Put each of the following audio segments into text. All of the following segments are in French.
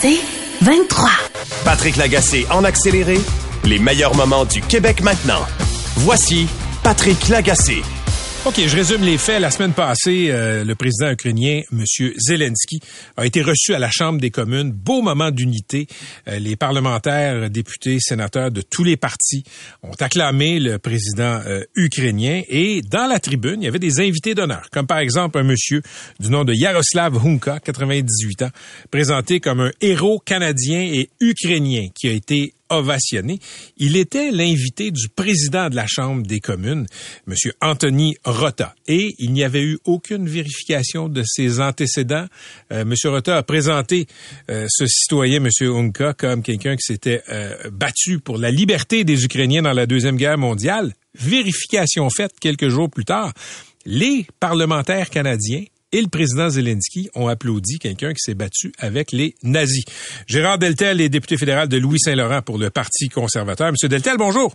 C'est 23. Patrick Lagacé en accéléré, les meilleurs moments du Québec maintenant. Voici Patrick Lagacé. OK, je résume les faits. La semaine passée, euh, le président ukrainien, M. Zelensky, a été reçu à la Chambre des communes. Beau moment d'unité. Euh, les parlementaires, députés, sénateurs de tous les partis ont acclamé le président euh, ukrainien. Et dans la tribune, il y avait des invités d'honneur, comme par exemple un monsieur du nom de Yaroslav Hunka, 98 ans, présenté comme un héros canadien et ukrainien qui a été ovationné. Il était l'invité du président de la Chambre des communes, M. Anthony Rota, et il n'y avait eu aucune vérification de ses antécédents. Euh, M. Rota a présenté euh, ce citoyen, M. Unka, comme quelqu'un qui s'était euh, battu pour la liberté des Ukrainiens dans la Deuxième Guerre mondiale. Vérification faite quelques jours plus tard. Les parlementaires canadiens et le président Zelensky ont applaudi quelqu'un qui s'est battu avec les nazis. Gérard Deltel est député fédéral de Louis-Saint-Laurent pour le Parti conservateur. Monsieur Deltel, bonjour.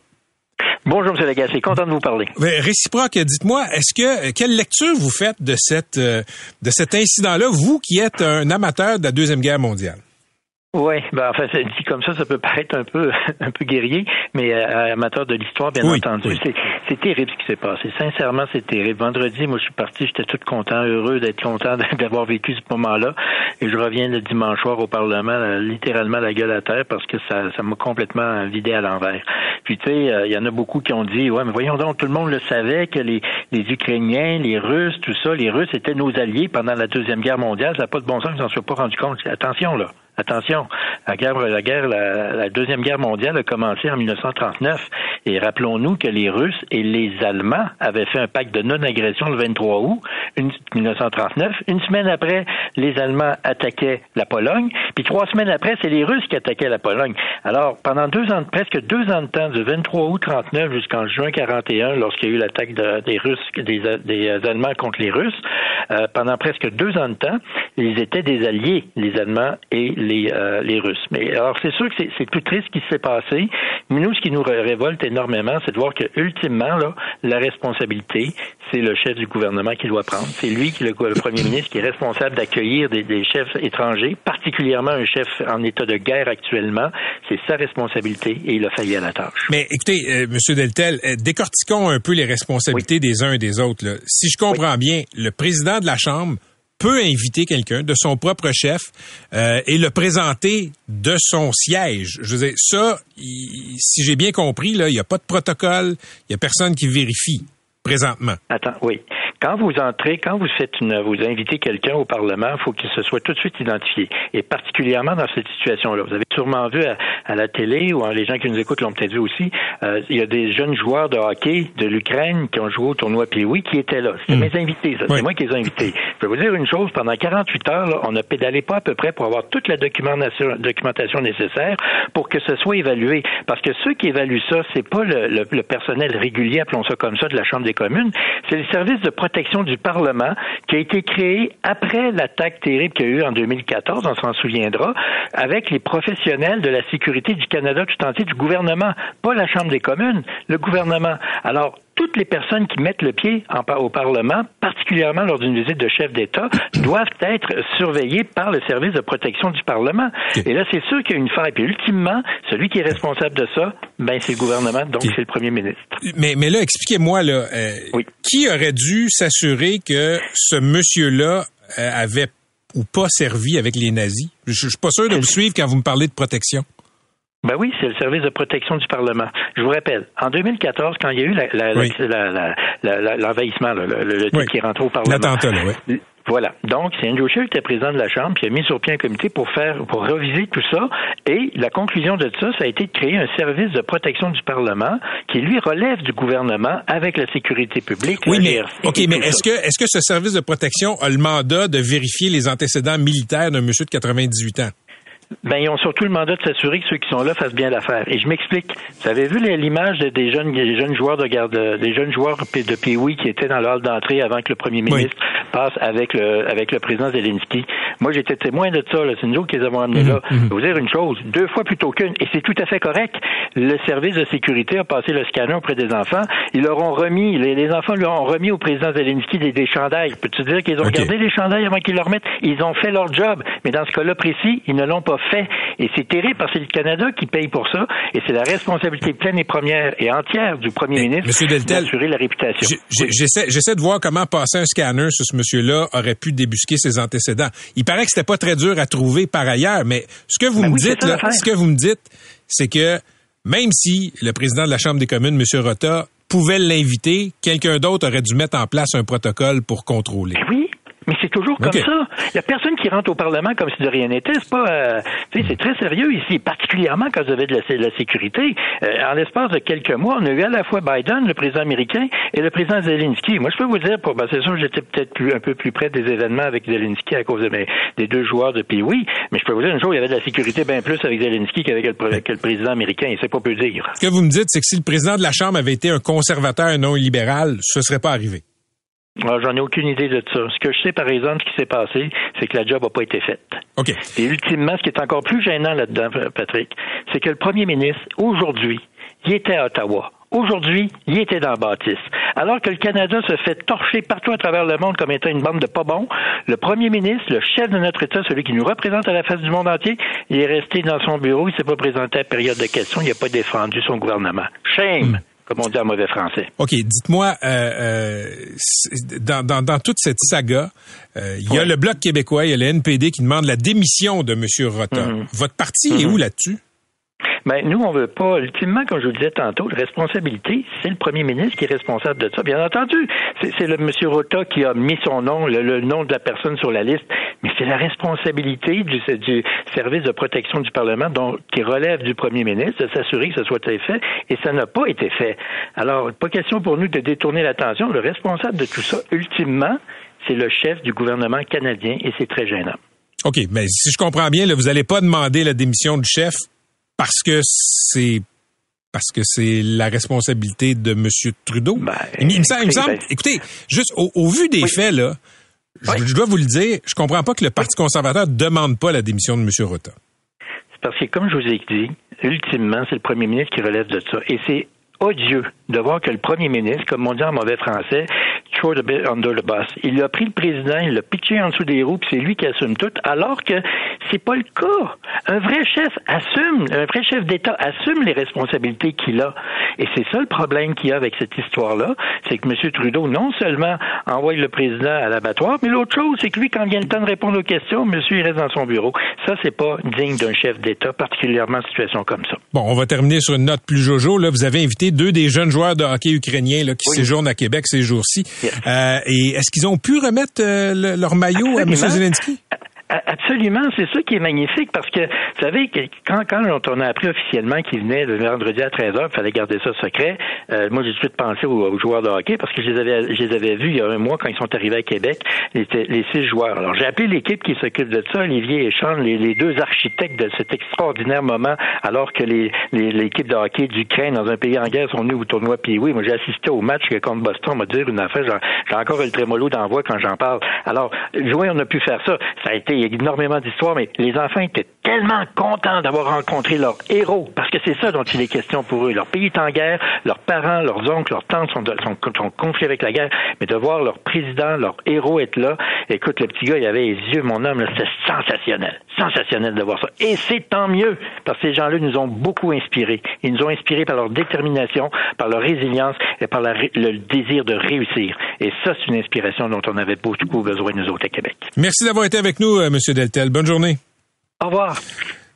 Bonjour, M. Lagacé. Content de vous parler. Réciproque, dites-moi, est-ce que quelle lecture vous faites de cette euh, de cet incident-là, vous qui êtes un amateur de la Deuxième Guerre mondiale? Oui, ben en fait, dit comme ça, ça peut paraître un peu un peu guerrier, mais euh, amateur de l'histoire, bien entendu, c'est c'est terrible ce qui s'est passé. Sincèrement, c'est terrible. Vendredi, moi, je suis parti, j'étais tout content, heureux d'être content d'avoir vécu ce moment-là, et je reviens le dimanche soir au Parlement, littéralement la gueule à terre, parce que ça ça m'a complètement vidé à l'envers. Puis tu sais, euh, il y en a beaucoup qui ont dit, ouais, mais voyons donc, tout le monde le savait que les les Ukrainiens, les Russes, tout ça, les Russes étaient nos alliés pendant la deuxième guerre mondiale. Ça n'a pas de bon sens qu'ils s'en soient pas rendu compte. Attention là. Attention, la guerre, la guerre, la, deuxième guerre mondiale a commencé en 1939. Et rappelons-nous que les Russes et les Allemands avaient fait un pacte de non-agression le 23 août 1939. Une semaine après, les Allemands attaquaient la Pologne. Puis trois semaines après, c'est les Russes qui attaquaient la Pologne. Alors, pendant deux ans, presque deux ans de temps, du 23 août 39 jusqu'en juin 41, lorsqu'il y a eu l'attaque des Russes, des, des, Allemands contre les Russes, euh, pendant presque deux ans de temps, ils étaient des alliés, les Allemands et les, euh, les Russes. Mais alors, c'est sûr que c'est tout triste ce qui s'est passé. Mais nous, ce qui nous révolte énormément, c'est de voir que ultimement, là, la responsabilité, c'est le chef du gouvernement qui doit prendre. C'est lui, qui, le, le, premier ministre, qui est responsable d'accueillir des, des, chefs étrangers, particulièrement un chef en état de guerre actuellement. C'est sa responsabilité et il a failli à la tâche. Mais écoutez, euh, Monsieur Deltel, euh, décortiquons un peu les responsabilités des uns et des autres. Là. Si je comprends bien, le président de la Chambre peut inviter quelqu'un de son propre chef euh, et le présenter de son siège. Je veux dire, ça, si j'ai bien compris, là, il n'y a pas de protocole, il n'y a personne qui vérifie présentement. Attends, oui. Quand vous entrez, quand vous faites une, vous invitez quelqu'un au Parlement, il faut qu'il se soit tout de suite identifié. Et particulièrement dans cette situation-là. Vous avez sûrement vu à, la télé, ou les gens qui nous écoutent l'ont peut-être vu aussi, euh, il y a des jeunes joueurs de hockey de l'Ukraine qui ont joué au tournoi Pee-Wee qui étaient là. C'était hmm. mes invités, ça. C'est moi qui les ai invités. Je vais vous dire une chose, pendant 48 heures, on a pédalé pas à peu près pour avoir toute la documentation, nécessaire pour que ce soit évalué. Parce que ceux qui évaluent ça, c'est pas le, le personnel régulier, appelons ça comme ça, de la Chambre des communes, c'est les services de protection protection du Parlement qui a été créé après l'attaque terrible qu'il y a eu en 2014, on s'en souviendra, avec les professionnels de la sécurité du Canada tout entier, du gouvernement, pas la Chambre des communes, le gouvernement. Alors, toutes les personnes qui mettent le pied au Parlement, particulièrement lors d'une visite de chef d'État, doivent être surveillées par le service de protection du Parlement. Et là, c'est sûr qu'il y a une faille. Puis ultimement, celui qui est responsable de ça, ben c'est le gouvernement, donc c'est le premier ministre. Mais, mais là, expliquez-moi là, euh, qui aurait dû s'assurer que ce monsieur-là euh, avait ou pas servi avec les nazis? Je, je suis pas sûr de vous suivre quand vous me parlez de protection. Ben oui, c'est le service de protection du Parlement. Je vous rappelle, en 2014, quand il y a eu l'envahissement, la, la, le, le, type qui est rentré au Parlement. Oui. Voilà. Donc, c'est Andrew Scheer qui était président de la Chambre, qui a mis sur pied un comité pour faire, pour reviser tout ça. Et la conclusion de ça, ça a été de créer un service de protection du Parlement qui, lui, relève du gouvernement avec la sécurité publique. Oui, mais, OK, mais est-ce que, est-ce que ce service de protection a le mandat de vérifier les antécédents militaires d'un monsieur de 98 ans? Ben, ils ont surtout le mandat de s'assurer que ceux qui sont là fassent bien l'affaire. Et je m'explique. Vous avez vu l'image des jeunes, des jeunes joueurs de garde, des jeunes joueurs de Pee-Wee qui étaient dans le hall d'entrée avant que le premier ministre passe avec le, avec le président Zelensky. Moi, j'étais témoin de ça. C'est nous qui les avons amenés là. Mhm. Je vais vous dire une chose. Deux fois plutôt qu'une. Et c'est tout à fait correct. Le service de sécurité a passé le scanner auprès des enfants. Ils leur ont remis, les, enfants lui ont remis au président Zelensky des, des chandails. Peux-tu dire qu'ils ont regardé les chandails avant qu'ils leur remettent? Ils ont fait leur job. Mais dans ce cas-là précis, ils ne l'ont pas fait. Et c'est terrible parce que c'est le Canada qui paye pour ça. Et c'est la responsabilité pleine et première et entière du premier ministre d'assurer la réputation. J'essaie de voir comment passer un scanner sur ce monsieur-là aurait pu débusquer ses antécédents. Il paraît que c'était pas très dur à trouver par ailleurs, mais ce que vous ben me dites, là, ce que vous me dites, c'est que même si le président de la Chambre des communes, M. Rota, pouvait l'inviter, quelqu'un d'autre aurait dû mettre en place un protocole pour contrôler. Ben oui, mais c'est toujours comme ça. Il y a personne qui rentre au Parlement comme si de rien n'était. C'est pas, euh, c'est très sérieux ici, particulièrement quand vous avez de la, sécurité. Euh, en l'espace de quelques mois, on a eu à la fois Biden, le président américain, et le président Zelensky. Moi, je peux vous dire, pour, ben, c'est sûr, j'étais peut-être plus, un peu plus près des événements avec Zelensky à cause de mes, des deux joueurs de oui, mais je peux vous dire une chose, il y avait de la sécurité bien plus avec Zelensky qu'avec le, le, président américain, et c'est pas peu dire. Ce que vous me dites, c'est que si le président de la Chambre avait été un conservateur et non libéral, ce serait pas arrivé. Ah, j'en ai aucune idée de ça. Ce que je sais, par exemple, ce qui s'est passé, c'est que la job n'a pas été faite. OK. Et ultimement, ce qui est encore plus gênant là-dedans, Patrick, c'est que le premier ministre, aujourd'hui, il était à Ottawa. Aujourd'hui, il était dans Baptiste. Alors que le Canada se fait torcher partout à travers le monde comme étant une bande de pas bons, le premier ministre, le chef de notre État, celui qui nous représente à la face du monde entier, il est resté dans son bureau, il s'est pas présenté à la période de questions, il n'a pas défendu son gouvernement. Shame! Comme on dit en mauvais français. OK, dites-moi, euh, euh, dans, dans, dans, toute cette saga, euh, il y a le Bloc québécois, il y a le NPD qui demande la démission de M. Rota. Mhm. Votre parti est mhm. où là-dessus? Ben, nous, on veut pas, ultimement, comme je vous disais tantôt, la responsabilité, c'est le premier ministre qui est responsable de ça. Bien entendu, c'est le monsieur Rota qui a mis son nom, le, nom de la personne sur la liste, mais c'est la responsabilité du, du, service de protection du Parlement donc, qui relève du premier ministre de s'assurer que ce soit fait, et ça n'a pas été fait. Alors, pas question pour nous de détourner l'attention. Le responsable de tout ça, ultimement, c'est le chef du gouvernement canadien, et c'est très gênant. OK, mais si je comprends bien, là, vous n'allez pas demander la démission du chef parce que c'est parce que c'est la responsabilité de M. Trudeau. Ben, il, me semble, ben, écoutez, juste au, vu des faits, là, je, dois vous le dire, je comprends pas que le Parti conservateur demande pas la démission de M. Rota. C'est parce que, comme je vous ai dit, ultimement, c'est le premier ministre qui relève de ça. Et c'est odieux de voir que le premier ministre, comme on dit en mauvais français, throw the bit under the bus. Il a pris le président, il l'a pitché en dessous des roues, puis c'est lui qui assume tout, alors que c'est pas le cas. Un vrai chef assume, un vrai chef d'État assume les responsabilités qu'il a. Et c'est ça le problème qu'il y a avec cette histoire-là, c'est que M. Trudeau non seulement envoie le président à l'abattoir, mais l'autre chose, c'est que lui, quand il vient le temps de répondre aux questions, monsieur, il reste dans son bureau. Ça, c'est pas digne d'un chef d'État, particulièrement en situation comme ça. Bon, on va terminer sur une note plus jojo. Là, vous avez invité deux des jeunes joueurs de hockey ukrainiens là, qui séjournent à Québec ces jours-ci. Euh, et est-ce qu'ils ont pu remettre euh, leur maillot à M. Zelensky? Absolument, c'est ça qui est magnifique parce que, vous savez, quand, quand on a appris officiellement qu'il venait le vendredi à 13h, il fallait garder ça secret, euh, moi j'ai tout de suite pensé aux, joueurs de hockey parce que je les avais je les avais vus il y a un mois quand ils sont arrivés à Québec, les, les six joueurs. Alors j'ai appelé l'équipe qui s'occupe de ça, Olivier et Sean, les, deux architectes de cet extraordinaire moment, alors que les l'équipe de hockey d'Ukraine dans un pays en guerre sont venus au tournoi puis oui, moi j'ai assisté au match contre Boston, on m'a dit une affaire, j'ai encore le trémolo d'envoi quand j'en parle. Alors, oui, on a pu faire ça. Ça a été énormément d'histoires, mais les enfants étaient tellement contents d'avoir rencontré leur héros, parce que c'est ça dont il est question pour eux. Leur pays est en guerre, leurs parents, leurs oncles, leurs tantes sont, sont, sont confiés avec la guerre, mais de voir leur président, leur héros être là, écoute, le petit gars, il avait les yeux, mon homme, c'était sensationnel, sensationnel de voir ça. Et c'est tant mieux, parce que ces gens-là nous ont beaucoup inspirés. Ils nous ont inspirés par leur détermination, par leur résilience et par le désir de réussir. Et ça, c'est une inspiration dont on avait beaucoup besoin, nous autres, à Québec. Merci d'avoir été avec nous, euh, M. Deltel. Bonne journée. Au revoir.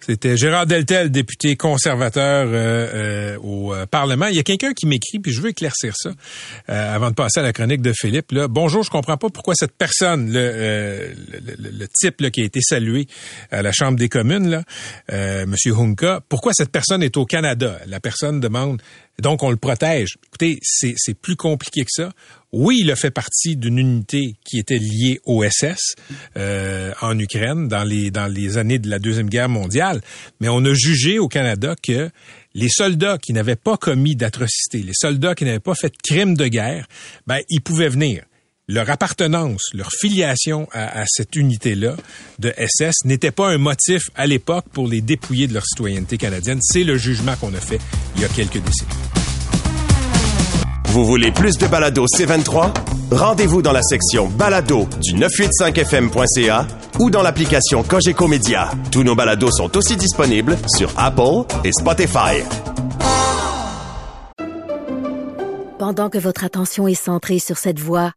C'était Gérard Deltel, député conservateur euh, euh, au euh, Parlement. Il y a quelqu'un qui m'écrit, puis je veux éclaircir ça avant de passer à la chronique de Philippe. Là. Bonjour, je comprends pas pourquoi cette personne, le, le, type là, qui a été salué à la Chambre des communes, là, Monsieur Hunka, pourquoi cette personne est au Canada? La personne demande donc, on le protège. Écoutez, c'est plus compliqué que ça. Oui, il a fait partie d'une unité qui était liée au SS euh, en Ukraine dans les, dans les années de la Deuxième Guerre mondiale, mais on a jugé au Canada que les soldats qui n'avaient pas commis d'atrocités, les soldats qui n'avaient pas fait de crimes de guerre, ben, ils pouvaient venir leur appartenance, leur filiation à, cette unité-là de SS n'était pas un motif à l'époque pour les dépouiller de leur citoyenneté canadienne. C'est le jugement qu'on a fait il y a quelques décennies. Vous voulez plus de balado C23? Rendez-vous dans la section balado du 985fm.ca ou dans l'application Cogeco Média. Tous nos balados sont aussi disponibles sur Apple et Spotify. Pendant que votre attention est centrée sur cette voix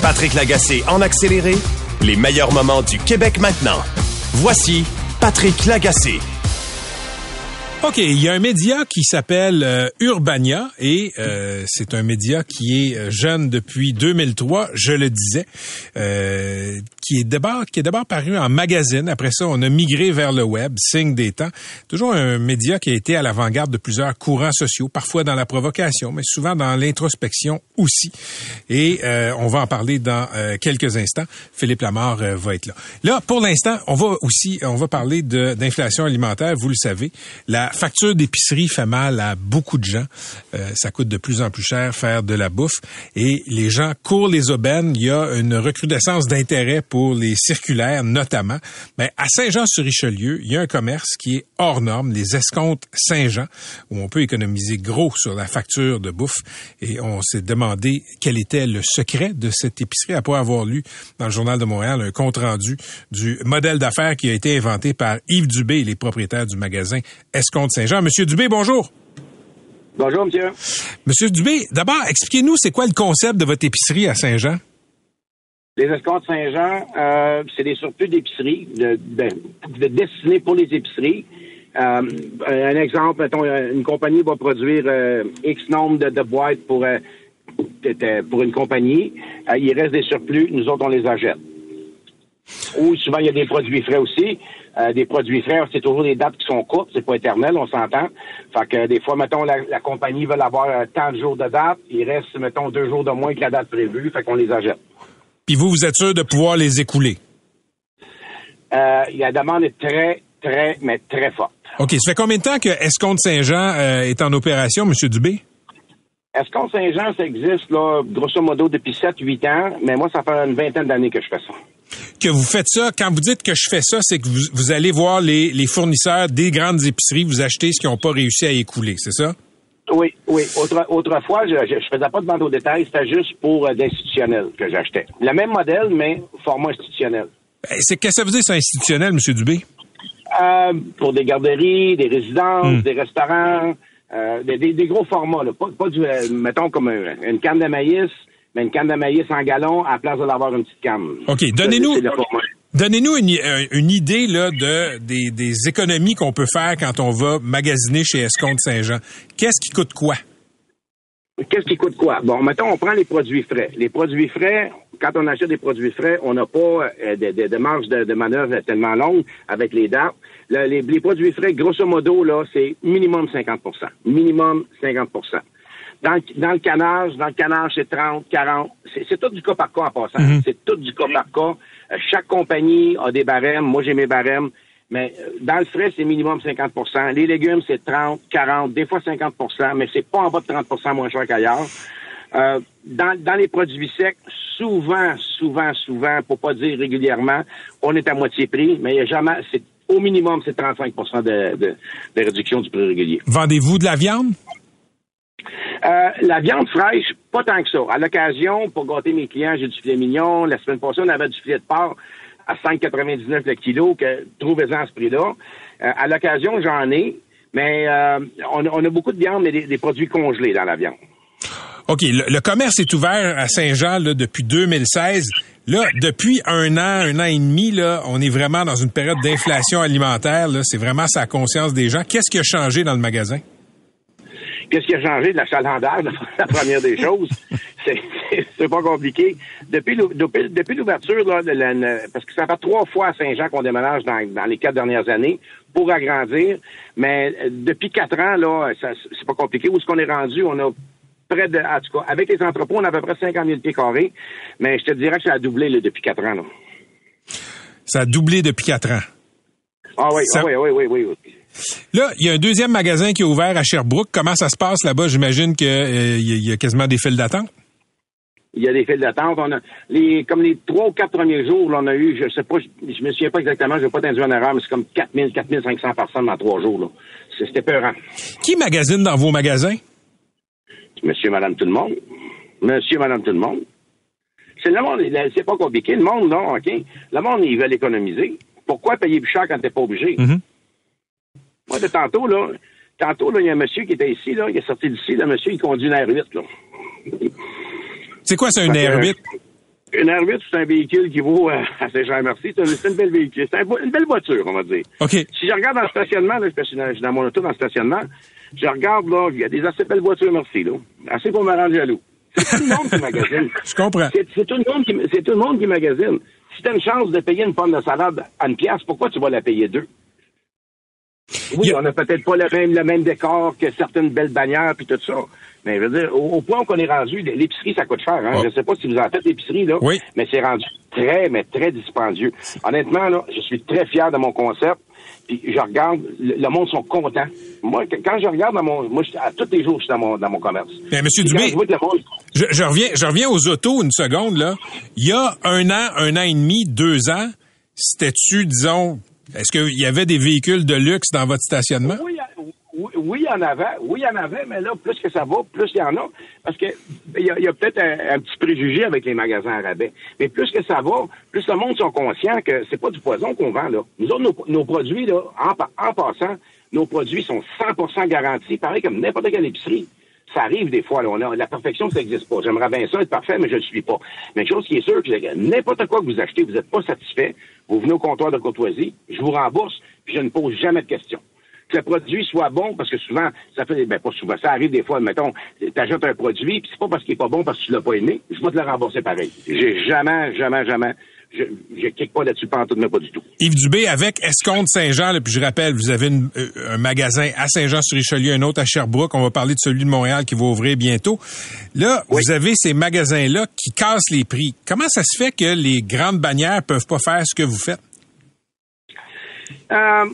Patrick Lagacé en accéléré, les meilleurs moments du Québec maintenant. Voici Patrick Lagacé. OK, il y a un média qui s'appelle euh, Urbania et euh, c'est un média qui est euh, jeune depuis 2003, je le disais, qui est d'abord qui est d'abord paru en magazine. Après ça, on a migré vers le web, signe des temps. Toujours un média qui a été à l'avant-garde de plusieurs courants sociaux, parfois dans la provocation, mais souvent dans l'introspection aussi. Et on va en parler dans quelques instants. Philippe Lamar va être là. Là, pour l'instant, on va aussi on va parler d'inflation alimentaire. Vous le savez, la facture d'épicerie fait mal à beaucoup de gens. Euh, ça coûte de plus en plus cher faire de la bouffe et les gens courent les aubaines. Il y a une recrudescence d'intérêt pour les circulaires notamment. Mais à Saint-Jean-sur-Richelieu, il y a un commerce qui est hors norme, les escomptes Saint-Jean, où on peut économiser gros sur la facture de bouffe. Et on s'est demandé quel était le secret de cette épicerie après avoir lu dans le Journal de Montréal un compte rendu du modèle d'affaires qui a été inventé par Yves Dubé, les propriétaires du magasin Escompte Saint-Jean. Monsieur Dubé, bonjour. Bonjour, monsieur. Monsieur Dubé, d'abord, expliquez-nous, c'est quoi le concept de votre épicerie à Saint-Jean? Les escomptes Saint-Jean, euh, c'est des surplus d'épicerie, de, destinés pour les épiceries. Euh, un exemple, mettons, une compagnie va produire euh, X nombre de, boîtes pour, pour une compagnie. il reste des surplus, nous autres, on les achète. Ou souvent, il y a des produits frais aussi. Euh, des produits frais, c'est toujours des dates qui sont courtes, c'est pas éternel, on s'entend. Fait que des fois, mettons, la, compagnie veut avoir euh, tant de jours de date, il reste, mettons, deux jours de moins que la date prévue, fait qu'on les achète. Puis vous, vous êtes sûr de pouvoir les écouler? Euh, la demande est très, très, mais très forte. OK. Ça fait combien de temps que Escompte Saint-Jean est en opération, M. Dubé? Escompte Saint-Jean, ça existe, là, grosso modo, depuis 7-8 ans, mais moi, ça fait une vingtaine d'années que je fais ça que vous faites ça, quand vous dites que je fais ça, c'est que vous, allez voir les, fournisseurs des grandes épiceries, vous achetez ce qu'ils n'ont pas réussi à écouler, c'est ça? Oui, oui. autrefois, je, ne faisais pas de vente au détail, c'était juste pour euh, d'institutionnel que j'achetais. Le même modèle, mais format institutionnel. Ben, c'est qu'est-ce que ça veut dire, c'est institutionnel, M. Dubé? Euh, pour des garderies, des résidences, hmm. des restaurants, euh, des, gros formats, là. Pas, du, mettons, comme une canne de maïs, mais une canne de maïs en gallon à la place de l'avoir une petite canne. OK, donnez-nous Donnez-nous une, euh, une, idée là, de, des, des économies qu'on peut faire quand on va magasiner chez Escompte Saint-Jean. Qu'est-ce qui coûte quoi? Qu'est-ce qui coûte quoi? Bon, mettons, on prend les produits frais. Les produits frais, quand on achète des produits frais, on n'a pas euh, de, de, de, marge de, de, manœuvre tellement longue avec les dates. les, les, produits frais, grosso modo, là, c'est minimum 50% Minimum 50 dans, dans le canage, dans le canage, c'est 30, 40. C'est tout du cas par cas en passant. Mhm. C'est tout du cas par cas. Euh, chaque compagnie a des barèmes. Moi, j'ai mes barèmes. Mais euh, dans le frais, c'est minimum 50% Les légumes, c'est 30, 40, des fois 50% mais c'est pas en bas de 30% moins cher qu'ailleurs. Euh, dans, dans les produits secs, souvent, souvent, souvent, pour pas dire régulièrement, on est à moitié prix, mais il a jamais, c'est au minimum, c'est 35 de, de, de réduction du prix régulier. Vendez-vous de la viande? Euh, la viande fraîche, pas tant que ça. À l'occasion, pour gâter mes clients, j'ai du filet mignon. La semaine passée, on avait du filet de porc à 5,99 le kilo, que trouvez-en à ce prix-là. Euh, à l'occasion, j'en ai, mais euh, on, a beaucoup de viande, mais des, produits congelés dans la viande. OK. Le, commerce est ouvert à Saint-Jean depuis 2016. Là, depuis un an, un an et demi, là, on est vraiment dans une période d'inflation alimentaire. C'est vraiment sa conscience des gens. Qu'est-ce qui a changé dans le magasin? Qu'est-ce qui a changé de l'achalandage, la première des choses? C'est pas compliqué. Depuis l'ouverture, parce que ça fait trois fois à Saint-Jean qu'on déménage dans, les quatre dernières années pour agrandir, mais euh, depuis quatre ans, là, c'est pas compliqué. Où est-ce qu'on est rendu? On a près de, en tout cas, avec les entrepôts, on a à peu près 50 000 pieds carrés, mais je te dirais que ça a doublé depuis quatre ans. Là. Ça a doublé depuis quatre ans. Ah oui, ah oui, oui, oui, oui. Là, il y a un deuxième magasin qui est ouvert à Sherbrooke. Comment ça se passe là-bas? J'imagine qu'il euh, y a quasiment des files d'attente. Il y a des files d'attente. On a les, comme les trois ou quatre premiers jours, là, on a eu, je sais pas, je, je me souviens pas exactement, je vais pas t'induire en erreur, mais c'est comme 4000, 4500 personnes dans trois jours, là. C'était peurant. Qui magasine dans vos magasins? Monsieur, madame, tout le monde. Monsieur, madame, tout le monde. C'est le monde, c'est pas compliqué. Le monde, non, OK? Le monde, ils veulent économiser. Pourquoi payer plus cher quand t'es pas obligé? Mm-hmm. Moi, de tantôt, là, tantôt, là, il y a un monsieur qui était ici, là, il est sorti d'ici, le monsieur, il conduit une R8, là. C'est quoi, c'est une R8? Une R8, c'est un véhicule qui vaut euh, à Saint-Jean-Merci. C'est une belle véhicule. C'est une belle voiture, on va dire. OK. Si je regarde dans le stationnement, là, je suis dans, mon auto dans le stationnement, je regarde, là, il y a des assez belles voitures, merci, là. Assez pour me rendre jaloux. C'est tout le monde qui magasine. je comprends. C'est tout, le monde qui, c'est tout le monde qui magasine. Si tu as une chance de payer une pomme de salade à une pièce, pourquoi tu vas la payer deux? Oui, on n'a peut-être pas le même, le même décor que certaines belles bannières puis tout ça. Mais je veux dire, au, point qu'on est rendu, l'épicerie, ça coûte cher. Hein? Je ne sais pas si vous en faites l'épicerie, là, mais c'est rendu très, mais très dispendieux. Honnêtement, là, je suis très fier de mon concept. Puis je regarde, le, monde sont contents. Moi, quand je regarde dans mon, moi, à tous les jours, je suis dans mon, dans mon commerce. Mais Monsieur Dubé, je, je, reviens, je reviens aux autos une seconde là. Il y a un an, un an et demi, deux ans, c'était-tu, disons, est-ce qu'il y avait des véhicules de luxe dans votre stationnement? Oui, oui, il y en avait. Oui, en avait, mais là, plus que ça va, plus il y en a. Parce que il y a, peut-être un, petit préjugé avec les magasins à rabais. Mais plus que ça va, plus le monde sont conscients que c'est pas du poison qu'on vend, là. Nous autres, nos, produits, là, en, passant, nos produits sont 100% garantis, pareil comme n'importe quelle épicerie. Ça arrive des fois, là, on a, la perfection, ça n'existe pas. J'aimerais bien ça être parfait, mais je ne le suis pas. Mais une chose qui est sûre, que n'importe quoi que vous achetez, vous n'êtes pas satisfait, vous venez au comptoir de courtoisie, je vous rembourse, puis je ne pose jamais de questions. Que le produit soit bon, parce que souvent, ça fait, ben pas souvent, ça arrive des fois, mettons, t'achètes un produit, puis c'est pas parce qu'il est pas bon, parce que tu l'as pas aimé, je vais te le rembourser pareil. J'ai jamais, jamais, jamais je ne clique pas là-dessus, pas tout, mais pas du tout. Yves Dubé, avec Escompte Saint-Jean, puis je rappelle, vous avez euh, un magasin à Saint-Jean-sur-Richelieu, un autre à Sherbrooke. On va parler de celui de Montréal qui va ouvrir bientôt. Là, vous avez ces magasins-là qui cassent les prix. Comment ça se fait que les grandes bannières peuvent pas faire ce que vous faites? Euh,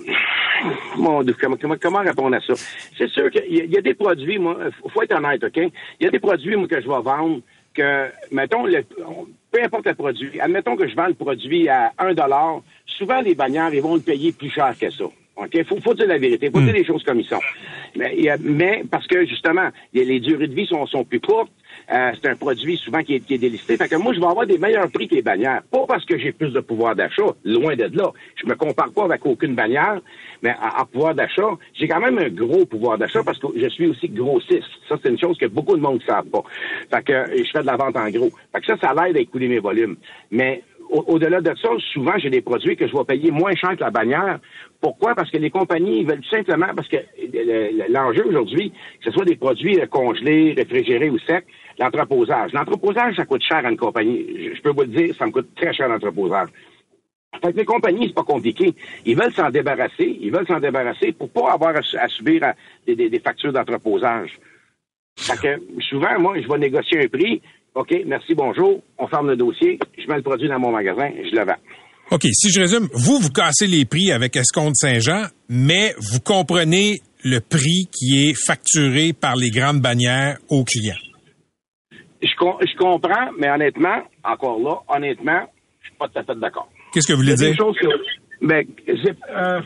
comment, comment, répondre à ça? C'est sûr qu'il y, a des produits, moi, faut être honnête, OK? Il y a des produits, moi, que je vais vendre que, mettons, le, peu importe le produit, admettons que je vends le produit à 1 souvent les bannières, ils vont le payer plus cher que ça. OK? Faut, faut dire la vérité. Faut dire hmm. les choses comme ils sont. Mais, mais parce que, justement, les durées de vie sont, sont plus courtes, euh, c'est un produit souvent qui est, qui est délisté. Fait que moi, je vais avoir des meilleurs prix que les bannières. Pas parce que j'ai plus de pouvoir d'achat, loin de là. Je me compare pas avec aucune bannière, mais en, pouvoir d'achat, j'ai quand même un gros pouvoir d'achat parce que je suis aussi grossiste. Ça, c'est une chose que beaucoup de monde ne savent pas. Fait que je fais de la vente en gros. Fait que ça, ça l'aide à écouler mes volumes. Mais au-delà de ça, souvent, j'ai des produits que je vais payer moins cher que la bannière. Pourquoi? Parce que les compagnies veulent tout simplement, parce que l'enjeu aujourd'hui, que ce soit des produits congelés, réfrigérés ou secs, l'entreposage. L'entreposage, ça coûte cher à une compagnie. Je, peux vous le dire, ça me coûte très cher l'entreposage. Fait que les compagnies, c'est pas compliqué. Ils veulent s'en débarrasser. Ils veulent s'en débarrasser pour pas avoir à, subir des, factures d'entreposage. Fait que souvent, moi, je vais négocier un prix. OK, merci, bonjour. On ferme le dossier. Je mets le produit dans mon magasin. Je le vends. OK, si je résume, vous, vous cassez les prix avec Escompte Saint-Jean, mais vous comprenez le prix qui est facturé par les grandes bannières aux clients. Je, je comprends, mais honnêtement, encore là, honnêtement, je suis pas tout à fait d'accord. Qu'est-ce que vous voulez dire? Ben, euh,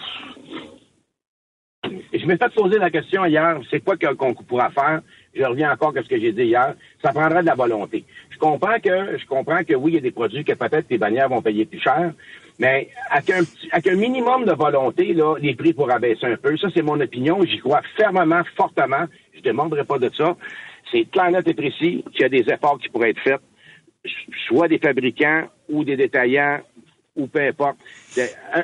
je m'étais posé la question hier, c'est quoi qu'on pourra faire? Je reviens encore à ce que j'ai dit hier. Ça prendra de la volonté. Je comprends que, je comprends que oui, il y a des produits que peut-être les bannières vont payer plus cher, mais avec un, avec un minimum de volonté, là, les prix pourraient baisser un peu. Ça, c'est mon opinion. J'y crois fermement, fortement. Je ne demanderai pas de ça. C'est clair, net et précis qu'il y a des efforts qui pourraient être faits, soit des fabricants ou des détaillants ou peu importe.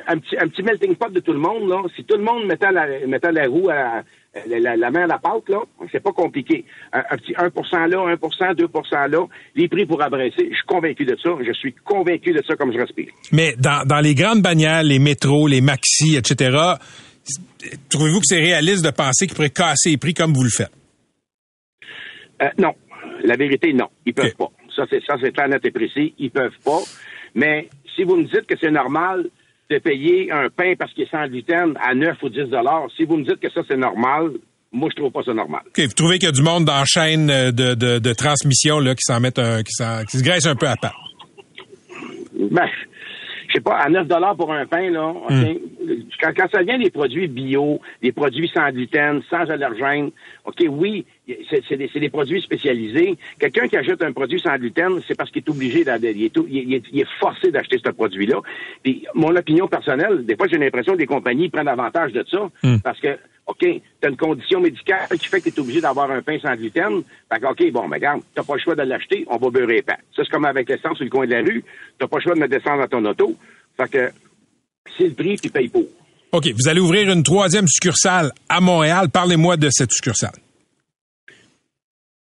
Un, petit, un melting pot de tout le monde, là. Si tout le monde mettait la, la roue à, la, main à la pâte, là, c'est pas compliqué. Un, petit 1% là, 1% 2% là, les prix pourraient baisser. Je suis convaincu de ça. Je suis convaincu de ça comme je respire. Mais dans, dans les grandes bannières, les métros, les maxis, etc., trouvez-vous que c'est réaliste de penser qu'ils pourraient casser les prix comme vous le faites? Euh, non. La vérité, non. Ils peuvent pas. Ça, c'est, ça, c'est clair, net et précis. Ils peuvent pas. Mais si vous me dites que c'est normal de payer un pain parce qu'il est sans gluten à 9 ou 10 dollars, si vous me dites que ça, c'est normal, moi, je trouve pas ça normal. OK. Vous trouvez qu'il y a du monde dans la chaîne euh, de, de, de transmission là, qui s'en met un, qui, qui se graisse un peu à part? Ben, je sais pas, à 9 dollars pour un pain, là, hmm. quand, quand, ça vient des produits bio, des produits sans gluten, sans allergènes, OK, oui, c'est des, des, produits spécialisés. Quelqu'un qui achète un produit sans gluten, c'est parce qu'il est obligé, il est, il, est, il est forcé d'acheter ce produit-là. Puis, mon opinion personnelle, des fois, j'ai l'impression que des compagnies prennent avantage de ça, hmm. parce que OK, tu as une condition médicale qui fait que tu es obligé d'avoir un pain sans gluten. Fait que, OK, bon, mais regarde, t'as pas le choix de l'acheter, on va beurrer pas. Ça, c'est comme avec l'essence sur le coin de la rue. T'as pas le choix de mettre descendre dans ton auto. Fait que, c'est le prix, tu payes pour. OK, vous allez ouvrir une troisième succursale à Montréal. Parlez-moi de cette succursale.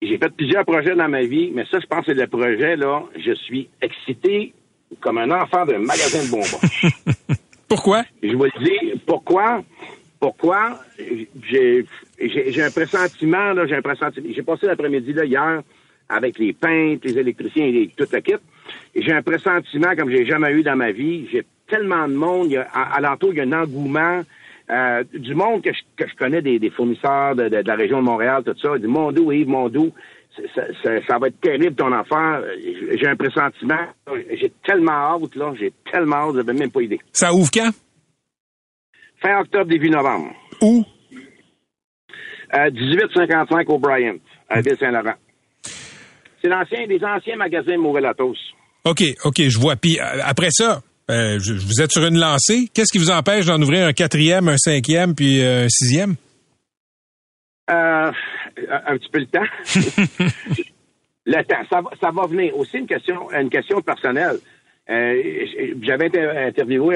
J'ai fait plusieurs projets dans ma vie, mais ça, je pense que c'est le projet, là, je suis excité comme un enfant d'un magasin de bonbons. pourquoi? Je vous le dis, pourquoi? Pourquoi? J'ai, un pressentiment, là, j'ai un pressentiment. J'ai passé l'après-midi, là, hier, avec les peintres, les électriciens et toute la kit. J'ai un pressentiment comme j'ai jamais eu dans ma vie. J'ai tellement de monde. Il y a, à, l'entour, il y a un engouement. Euh, du monde que je, que je connais, des, des fournisseurs de, de, la région de Montréal, tout ça, du Mondou, Yves Mondou, ça, ça, ça, va être terrible ton affaire. J'ai un pressentiment. J'ai tellement hâte, là. J'ai tellement hâte, n'avez même pas idée. Ça ouvre quand? Fin octobre, début novembre. Où? Euh, 1855 O'Brien, à Ville-Saint-Laurent. C'est l'ancien, des anciens magasins Mourelatos. OK, OK, je vois. Puis euh, après ça, euh, vous êtes sur une lancée. Qu'est-ce qui vous empêche d'en ouvrir un quatrième, un cinquième, puis euh, un sixième? Euh, un petit peu le temps. le temps, ça va, ça va venir. Aussi une question, une question personnelle. J'avais été interviewé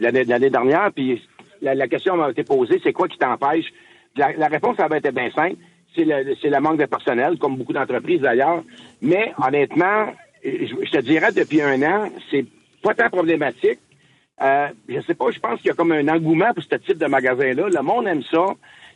l'année dernière, puis la, question m'a été posée, c'est quoi qui t'empêche? La, la, réponse avait été bien simple. C'est le, le, manque de personnel, comme beaucoup d'entreprises d'ailleurs. Mais honnêtement, je, je, te dirais depuis un an, c'est pas tant problématique. Euh, je sais pas, je pense qu'il y a comme un engouement pour ce type de magasin-là. Le monde aime ça.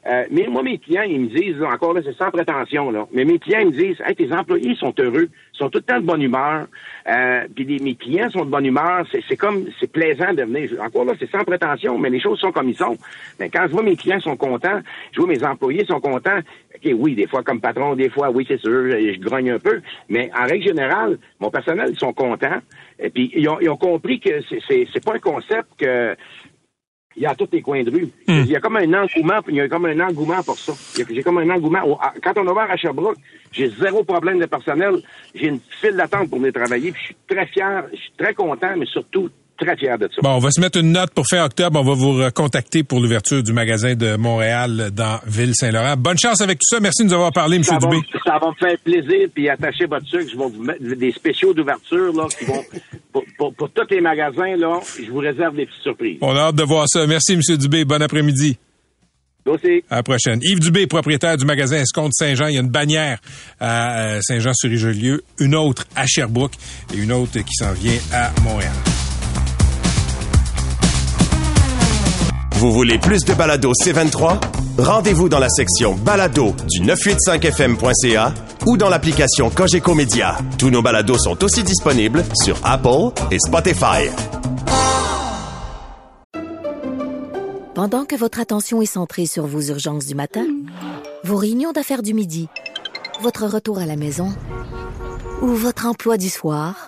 Euh, mais moi, mes clients, ils me disent, encore là, c'est sans prétention, là, mais mes clients, ils me disent, hey, tes employés sont heureux, ils sont tout le temps de bonne humeur, euh, puis mes clients sont de bonne humeur, c'est comme, c'est plaisant de venir. Encore là, c'est sans prétention, mais les choses sont comme ils sont. Mais quand je vois mes clients sont contents, je vois mes employés sont contents, OK, oui, des fois comme patron, des fois, oui, c'est sûr, je grogne un peu, mais en règle générale, mon personnel, ils sont contents, et puis ils ont, ils ont compris que c'est pas un concept que il y a tous les coins de rue. Hmm. Il y a comme un engouement, il y a comme un engouement pour ça. J'ai comme un engouement. Quand on a ouvert à Sherbrooke, j'ai zéro problème de personnel. J'ai une file d'attente pour venir travailler. Puis je suis très fier, je suis très content, mais surtout très fier de ça. Bon, on va se mettre une note pour fin octobre. On va vous recontacter pour l'ouverture du magasin de Montréal dans Ville-Saint-Laurent. Bonne chance avec tout ça. Merci de nous avoir parlé, M. Dubé. ça va me faire plaisir. Puis attachez votre sucre. Je vais vous mettre des spéciaux d'ouverture là qui vont pour, pour, tous les magasins. Là, je vous réserve des petites surprises. On a hâte de voir ça. Merci, M. Dubé. Bon après-midi. Aussi. À la prochaine. Yves Dubé, propriétaire du magasin Escompte Saint-Jean. Il y a une bannière à euh, Saint-Jean-sur-Richelieu, une autre à Sherbrooke et une autre qui s'en vient à Montréal. Vous voulez plus de balado C23? Rendez-vous dans la section balado du 985fm.ca ou dans l'application Cogeco Média. Tous nos balados sont aussi disponibles sur Apple et Spotify. Pendant que votre attention est centrée sur vos urgences du matin, vos réunions d'affaires du midi, votre retour à la maison ou votre emploi du soir,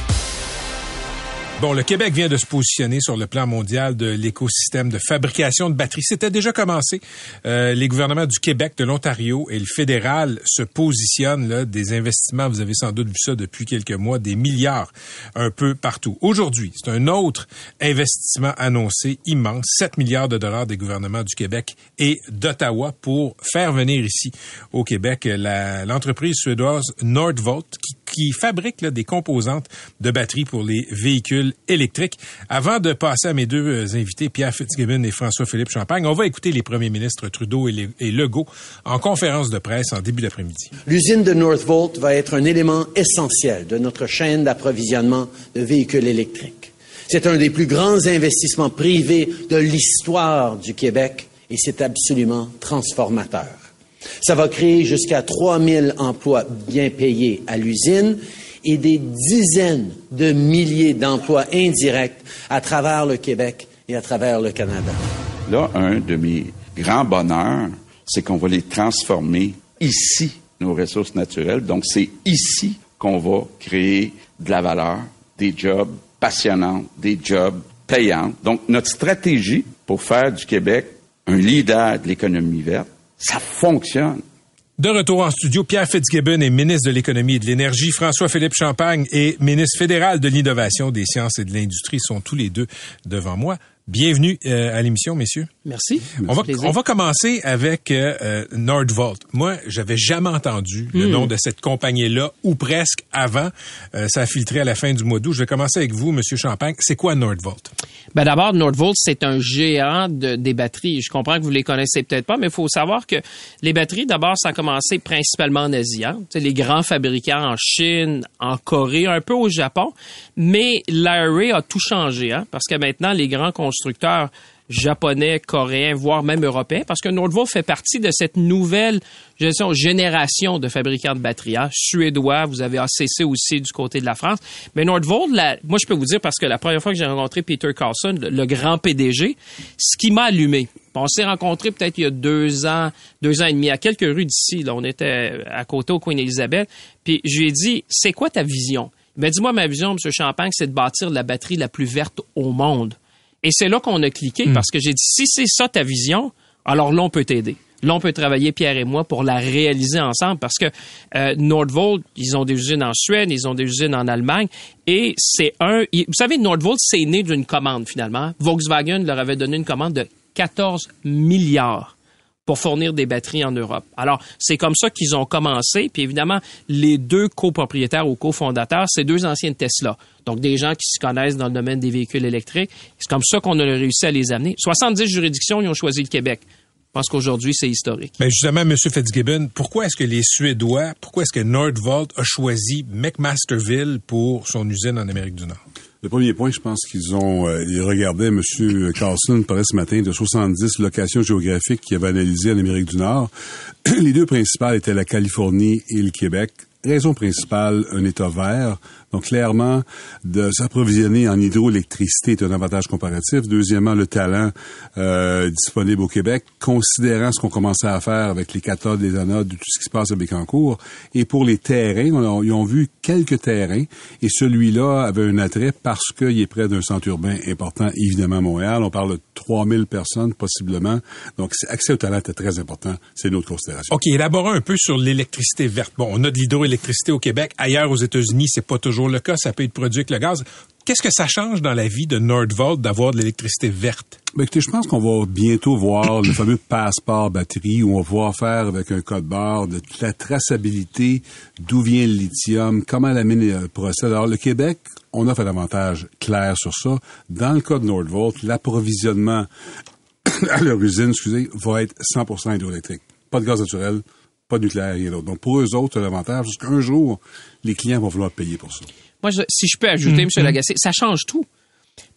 Bon, le Québec vient de se positionner sur le plan mondial de l'écosystème de fabrication de batteries. C'était déjà commencé. Euh, les gouvernements du Québec, de l'Ontario et le fédéral se positionnent là, des investissements. Vous avez sans doute vu ça depuis quelques mois, des milliards un peu partout. Aujourd'hui, c'est un autre investissement annoncé immense, 7 milliards de dollars des gouvernements du Québec et d'Ottawa pour faire venir ici au Québec l'entreprise suédoise Nordvolt qui qui fabrique des composantes de batteries pour les véhicules électriques. Avant de passer à mes deux euh, invités, Pierre Fitzgibbon et François-Philippe Champagne, on va écouter les premiers ministres Trudeau et, Legault en conférence de presse en début d'après-midi. L'usine de Northvolt va être un élément essentiel de notre chaîne d'approvisionnement de véhicules électriques. C'est un des plus grands investissements privés de l'histoire du Québec et c'est absolument transformateur. Ça va créer jusqu'à 3000 emplois bien payés à l'usine et des dizaines de milliers d'emplois indirects à travers le Québec et à travers le Canada. Là, un de mes grands bonheurs, c'est qu'on va les transformer ici, nos ressources naturelles. Donc, c'est ici qu'on va créer de la valeur, des jobs passionnants, des jobs payants. Donc, notre stratégie pour faire du Québec un leader de l'économie verte, ça fonctionne. De retour en studio, Pierre Fitzgibbon est ministre de l'Économie et de l'Énergie. François-Philippe Champagne est ministre fédéral de l'Innovation, des Sciences et de l'Industrie. sont tous les deux devant moi. Bienvenue euh, à l'émission, messieurs. Merci. On va, on va commencer avec euh, euh, Nordvolt. Moi, j'avais jamais entendu le hmm. nom de cette compagnie-là, ou presque avant. ça a filtré à la fin du mois d'août. Je vais commencer avec vous, Monsieur Champagne. C'est quoi Nordvolt? Ben d'abord, Nordvolt, c'est un géant de, des batteries. Je comprends que vous les connaissez peut-être pas, mais il faut savoir que les batteries, d'abord, ça a commencé principalement en Asie. Hein? Les grands fabricants en Chine, en Corée, un peu au Japon. Mais l'IRA a tout changé, hein? parce que maintenant, les grands constructeurs japonais, coréens, voire même européens, parce que Nordvolt fait partie de cette nouvelle génération de fabricants de batteries. Hein. Suédois, vous avez ACC aussi du côté de la France. Mais Nordvolt, moi je peux vous dire, parce que la première fois que j'ai rencontré Peter Carlson, le, grand PDG, ce qui m'a allumé, on s'est rencontré peut-être il y a deux ans, deux ans et demi, à quelques rues d'ici. on était à côté au Queen Elizabeth. Puis je lui ai dit, c'est quoi ta vision? Ben, dis-moi ma vision, M. Champagne, c'est de bâtir la batterie la plus verte au monde. Et c'est là qu'on a cliqué hmm. parce que j'ai dit, si c'est ça ta vision, alors là, on peut t'aider. Là, on peut travailler, Pierre et moi, pour la réaliser ensemble parce que euh, Nordvolt, ils ont des usines en Suède, ils ont des usines en Allemagne et c'est un... Vous savez, Nordvolt, c'est né d'une commande finalement. Volkswagen leur avait donné une commande de 14 milliards pour fournir des batteries en Europe. Alors, c'est comme ça qu'ils ont commencé. Puis évidemment, les deux copropriétaires ou cofondateurs, c'est deux anciens Tesla. Donc, des gens qui se connaissent dans le domaine des véhicules électriques. C'est comme ça qu'on a réussi à les amener. 70 juridictions, ils ont choisi le Québec. Je pense qu'aujourd'hui, c'est historique. Mais justement, M. Fitzgibbon, pourquoi est-ce que les Suédois, pourquoi est-ce que Nordvolt a choisi McMasterville pour son usine en Amérique du Nord? Le premier point, je pense qu'ils ont, euh, ils M. Carlson parlait ce matin de 70 locations géographiques qu'il avait analysées en Amérique du Nord. Les deux principales étaient la Californie et le Québec. Raison principale, un État vert, donc, clairement, de s'approvisionner en hydroélectricité est un avantage comparatif. Deuxièmement, le talent euh, disponible au Québec, considérant ce qu'on commençait à faire avec les cathodes, les anodes, tout ce qui se passe à Bécancourt. Et pour les terrains, ils ont vu quelques terrains, et celui-là avait un attrait parce qu'il est près d'un centre urbain important, évidemment, à Montréal. On parle de 3000 personnes, possiblement. Donc, accès au talent était très important. C'est une autre considération. OK, élaborons un peu sur l'électricité verte. Bon, on a de l'hydroélectricité au Québec. Ailleurs, aux États-Unis, c'est pas toujours le cas, ça peut être produit avec le gaz. Qu'est-ce que ça change dans la vie de Nordvolt d'avoir de l'électricité verte? Ben écoutez, je pense qu'on va bientôt voir le fameux passeport batterie où on va pouvoir faire avec un code barre de la traçabilité, d'où vient le lithium, comment la mine procède. Alors, le Québec, on offre un avantage clair sur ça. Dans le cas de Nordvolt, l'approvisionnement à leur usine, excusez, va être 100% hydroélectrique. Pas de gaz naturel, pas de nucléaire, rien d'autre. Donc, pour eux autres, c'est l'avantage, parce qu'un jour, les clients vont vouloir payer pour ça. Moi, si je peux ajouter, M. Mm-hmm. Lagacé, ça change tout.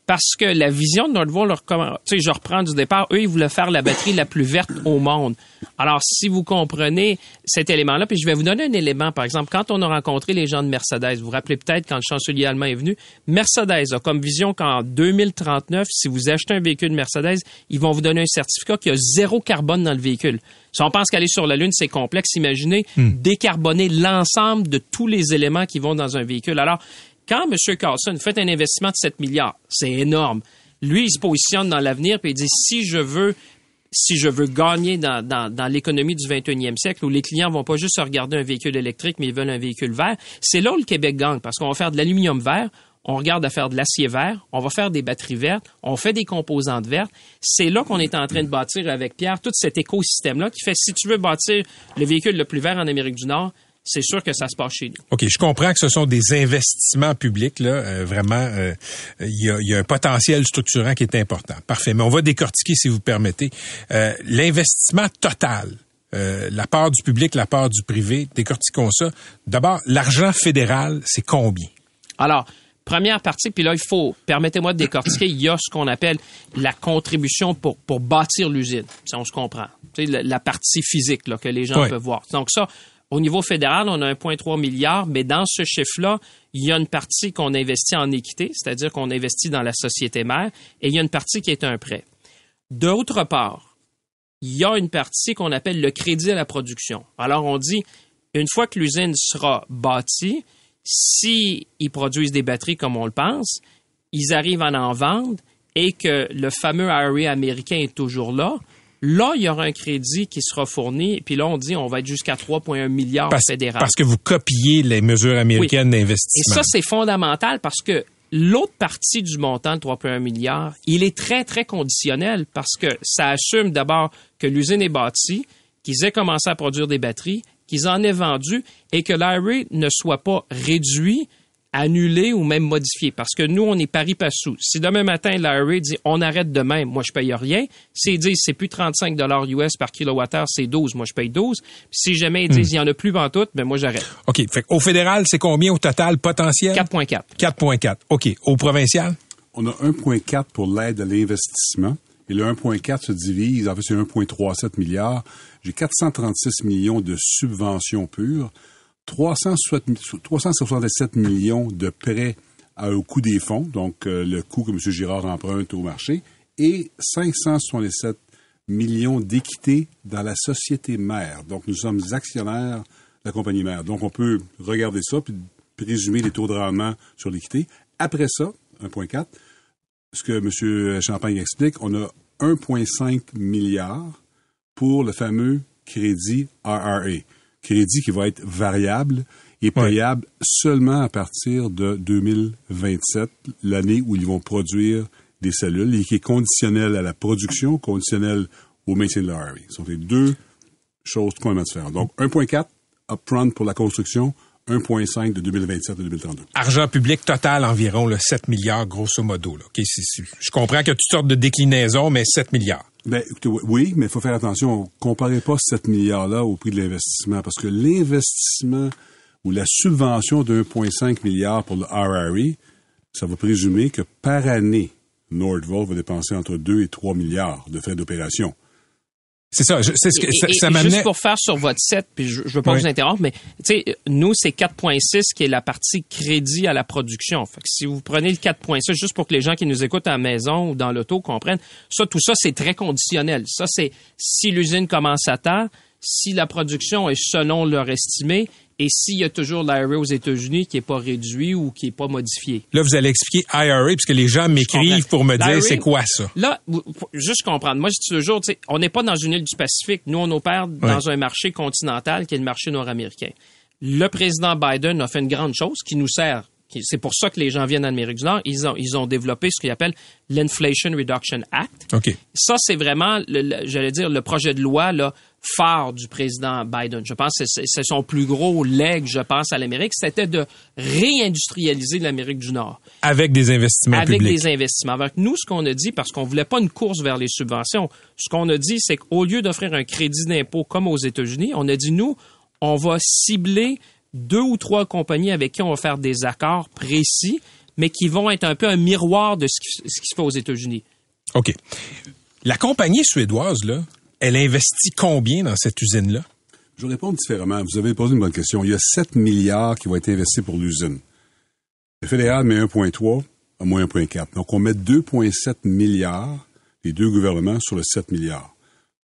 Parce que la vision de Nordvolt, leur, tu sais, je reprends du départ, eux, ils voulaient faire la batterie la plus verte au monde. Alors, si vous comprenez cet élément-là, puis je vais vous donner un élément, par exemple, quand on a rencontré les gens de Mercedes, vous vous rappelez peut-être quand le chancelier allemand est venu, Mercedes a comme vision qu'en 2039, si vous achetez un véhicule Mercedes, ils vont vous donner un certificat qui a zéro carbone dans le véhicule. Si on pense qu'aller sur la Lune, c'est complexe, imaginez décarboner l'ensemble de tous les éléments qui vont dans un véhicule. Alors, quand M. Carlson fait un investissement de 7 milliards, c'est énorme. Lui, il se positionne dans l'avenir et il dit si je veux si je veux gagner dans, dans, l'économie du 21e siècle où les clients vont pas juste regarder un véhicule électrique mais ils veulent un véhicule vert, c'est là où le Québec gagne parce qu'on va faire de l'aluminium vert, on regarde à faire de l'acier vert, on va faire des batteries vertes, on fait des composantes vertes. C'est là qu'on est en train de bâtir avec Pierre tout cet écosystème-là qui fait si tu veux bâtir le véhicule le plus vert en Amérique du Nord, c'est sûr que ça se passe chez nous. OK, je comprends que ce sont des investissements publics, là. Euh, vraiment, euh, il y, a, y, a, un potentiel structurant qui est important. Parfait. Mais on va décortiquer, si vous permettez. Euh, L'investissement total, euh, la part du public, la part du privé, décortiquons ça. D'abord, l'argent fédéral, c'est combien? Alors, première partie, puis là, il faut, permettez-moi de décortiquer, il y a ce qu'on appelle la contribution pour, pour bâtir l'usine, si on se comprend. Tu sais, la, la partie physique là, que les gens peuvent voir. Donc ça, au niveau fédéral, on a 1,3 milliard, mais dans ce chiffre-là, il y a une partie qu'on investit en équité, c'est-à-dire qu'on investit dans la société mère, et il y a une partie qui est un prêt. D'autre part, il y a une partie qu'on appelle le crédit à la production. Alors, on dit, une fois que l'usine sera bâtie, si ils produisent des batteries comme on le pense, ils arrivent à en vendre et que le fameux IRA américain est toujours là, là, il y aura un crédit qui sera fourni. Puis là, on dit on va être jusqu'à 3,1 milliards Parce, fédéral. parce que vous copiez les mesures américaines Et d'investissement. ça, c'est fondamental parce que l'autre partie du montant de 3,1 milliards, il est très, très conditionnel parce que ça assume d'abord que l'usine est bâtie, qu'ils aient commencé à produire des batteries, qu'ils en aient vendu et que l'IRA ne soit pas réduit, annulé ou même modifié. Parce que nous, on est pari passou. Si demain matin, l'IRA dit on arrête demain, moi, je paye rien. S'ils disent c'est plus 35 US par kilowattheure, c'est 12, moi, je paye 12. Puis si jamais ils disent il y en a plus en tout, ben moi, j'arrête. OK. Fait au fédéral, c'est combien au total potentiel? 4,4. 4,4. OK. Au provincial? On a 1,4 pour l'aide à l'investissement. Et le 1,4 se divise, en fait, c'est 1,37 milliards. J'ai 436 millions de subventions pures, 367 millions de prêts au coût des fonds, donc euh, le coût que M. Girard emprunte au marché, et 567 millions d'équité dans la société mère. Donc, nous sommes actionnaires de la compagnie mère. Donc, on peut regarder ça puis présumer les taux de rendement sur l'équité. Après ça, 1,4, ce que M. Champagne explique, on a 1,5 milliard pour le fameux crédit RRA. Crédit qui va être variable et payable seulement à partir de 2027, l'année où ils vont produire des cellules et qui est conditionnel à la production, conditionnel au maintien de l'RRA. Ce sont les deux choses complètement différentes. Donc, 1,4 upfront pour la construction, 1,5 de 2027 à 2032. Argent public total environ le 7 milliards, grosso modo. Là. Je comprends qu'il y a toutes sortes de déclinaisons, mais 7 milliards. Ben, écoutez, oui, mais il faut faire attention. Comparez pas 7 milliards-là au prix de l'investissement, parce que l'investissement ou la subvention de 1,5 milliard pour le RRE, ça va présumer que par année, Nordvolt va dépenser entre 2 et 3 milliards de frais d'opération. C'est ça, c'est ce que Et- ça, ça. Juste pour faire sur votre set, puis je, je veux pas Oui. vous interrompre, mais tu sais, nous, c'est 4.6 qui est la partie crédit à la production. Fait que si vous prenez le 4.6, juste pour que les gens qui nous écoutent à la maison ou dans l'auto comprennent, ça, tout ça, c'est très conditionnel. Ça, c'est si l'usine commence à temps, si la production est selon leur estimé, et s'il y a toujours l'IRA aux États-Unis qui est pas réduit ou qui est pas modifié? Là, vous allez expliquer IRA, puisque les gens m'écrivent pour me dire c'est quoi ça. Là, juste comprendre. Moi, je dis toujours, on n'est pas dans une île du Pacifique. Nous, on opère dans un marché continental qui est le marché nord-américain. Le président Biden a fait une grande chose qui nous sert. C'est pour ça que les gens viennent d'Amérique du Nord. Ils ont, ils ont développé ce qu'ils appellent l'Inflation Reduction Act. OK. Ça, c'est vraiment, j'allais dire, le projet de loi là, phare du président Biden. Je pense que c'est son plus gros leg, je pense, à l'Amérique. C'était de réindustrialiser l'Amérique du Nord Avec des investissements avec publics. des investissements. Avec nous, ce qu'on a dit, parce qu'on voulait pas une course vers les subventions, ce qu'on a dit, c'est qu'au lieu d'offrir un crédit d'impôt comme aux États-Unis, on a dit, nous, on va cibler deux ou trois compagnies avec qui on va faire des accords précis mais qui vont être un peu un miroir de ce qui, ce qui se fait aux États-Unis. OK. La compagnie suédoise, là, elle investit combien dans cette usine-là? Je vais répondre différemment. Vous avez posé une bonne question. Il y a 7 milliards qui vont être investis pour l'usine. Le fédéral met 1,3 à moins 1,4. Donc, on met 2,7 milliards, les deux gouvernements, sur le 7 milliards.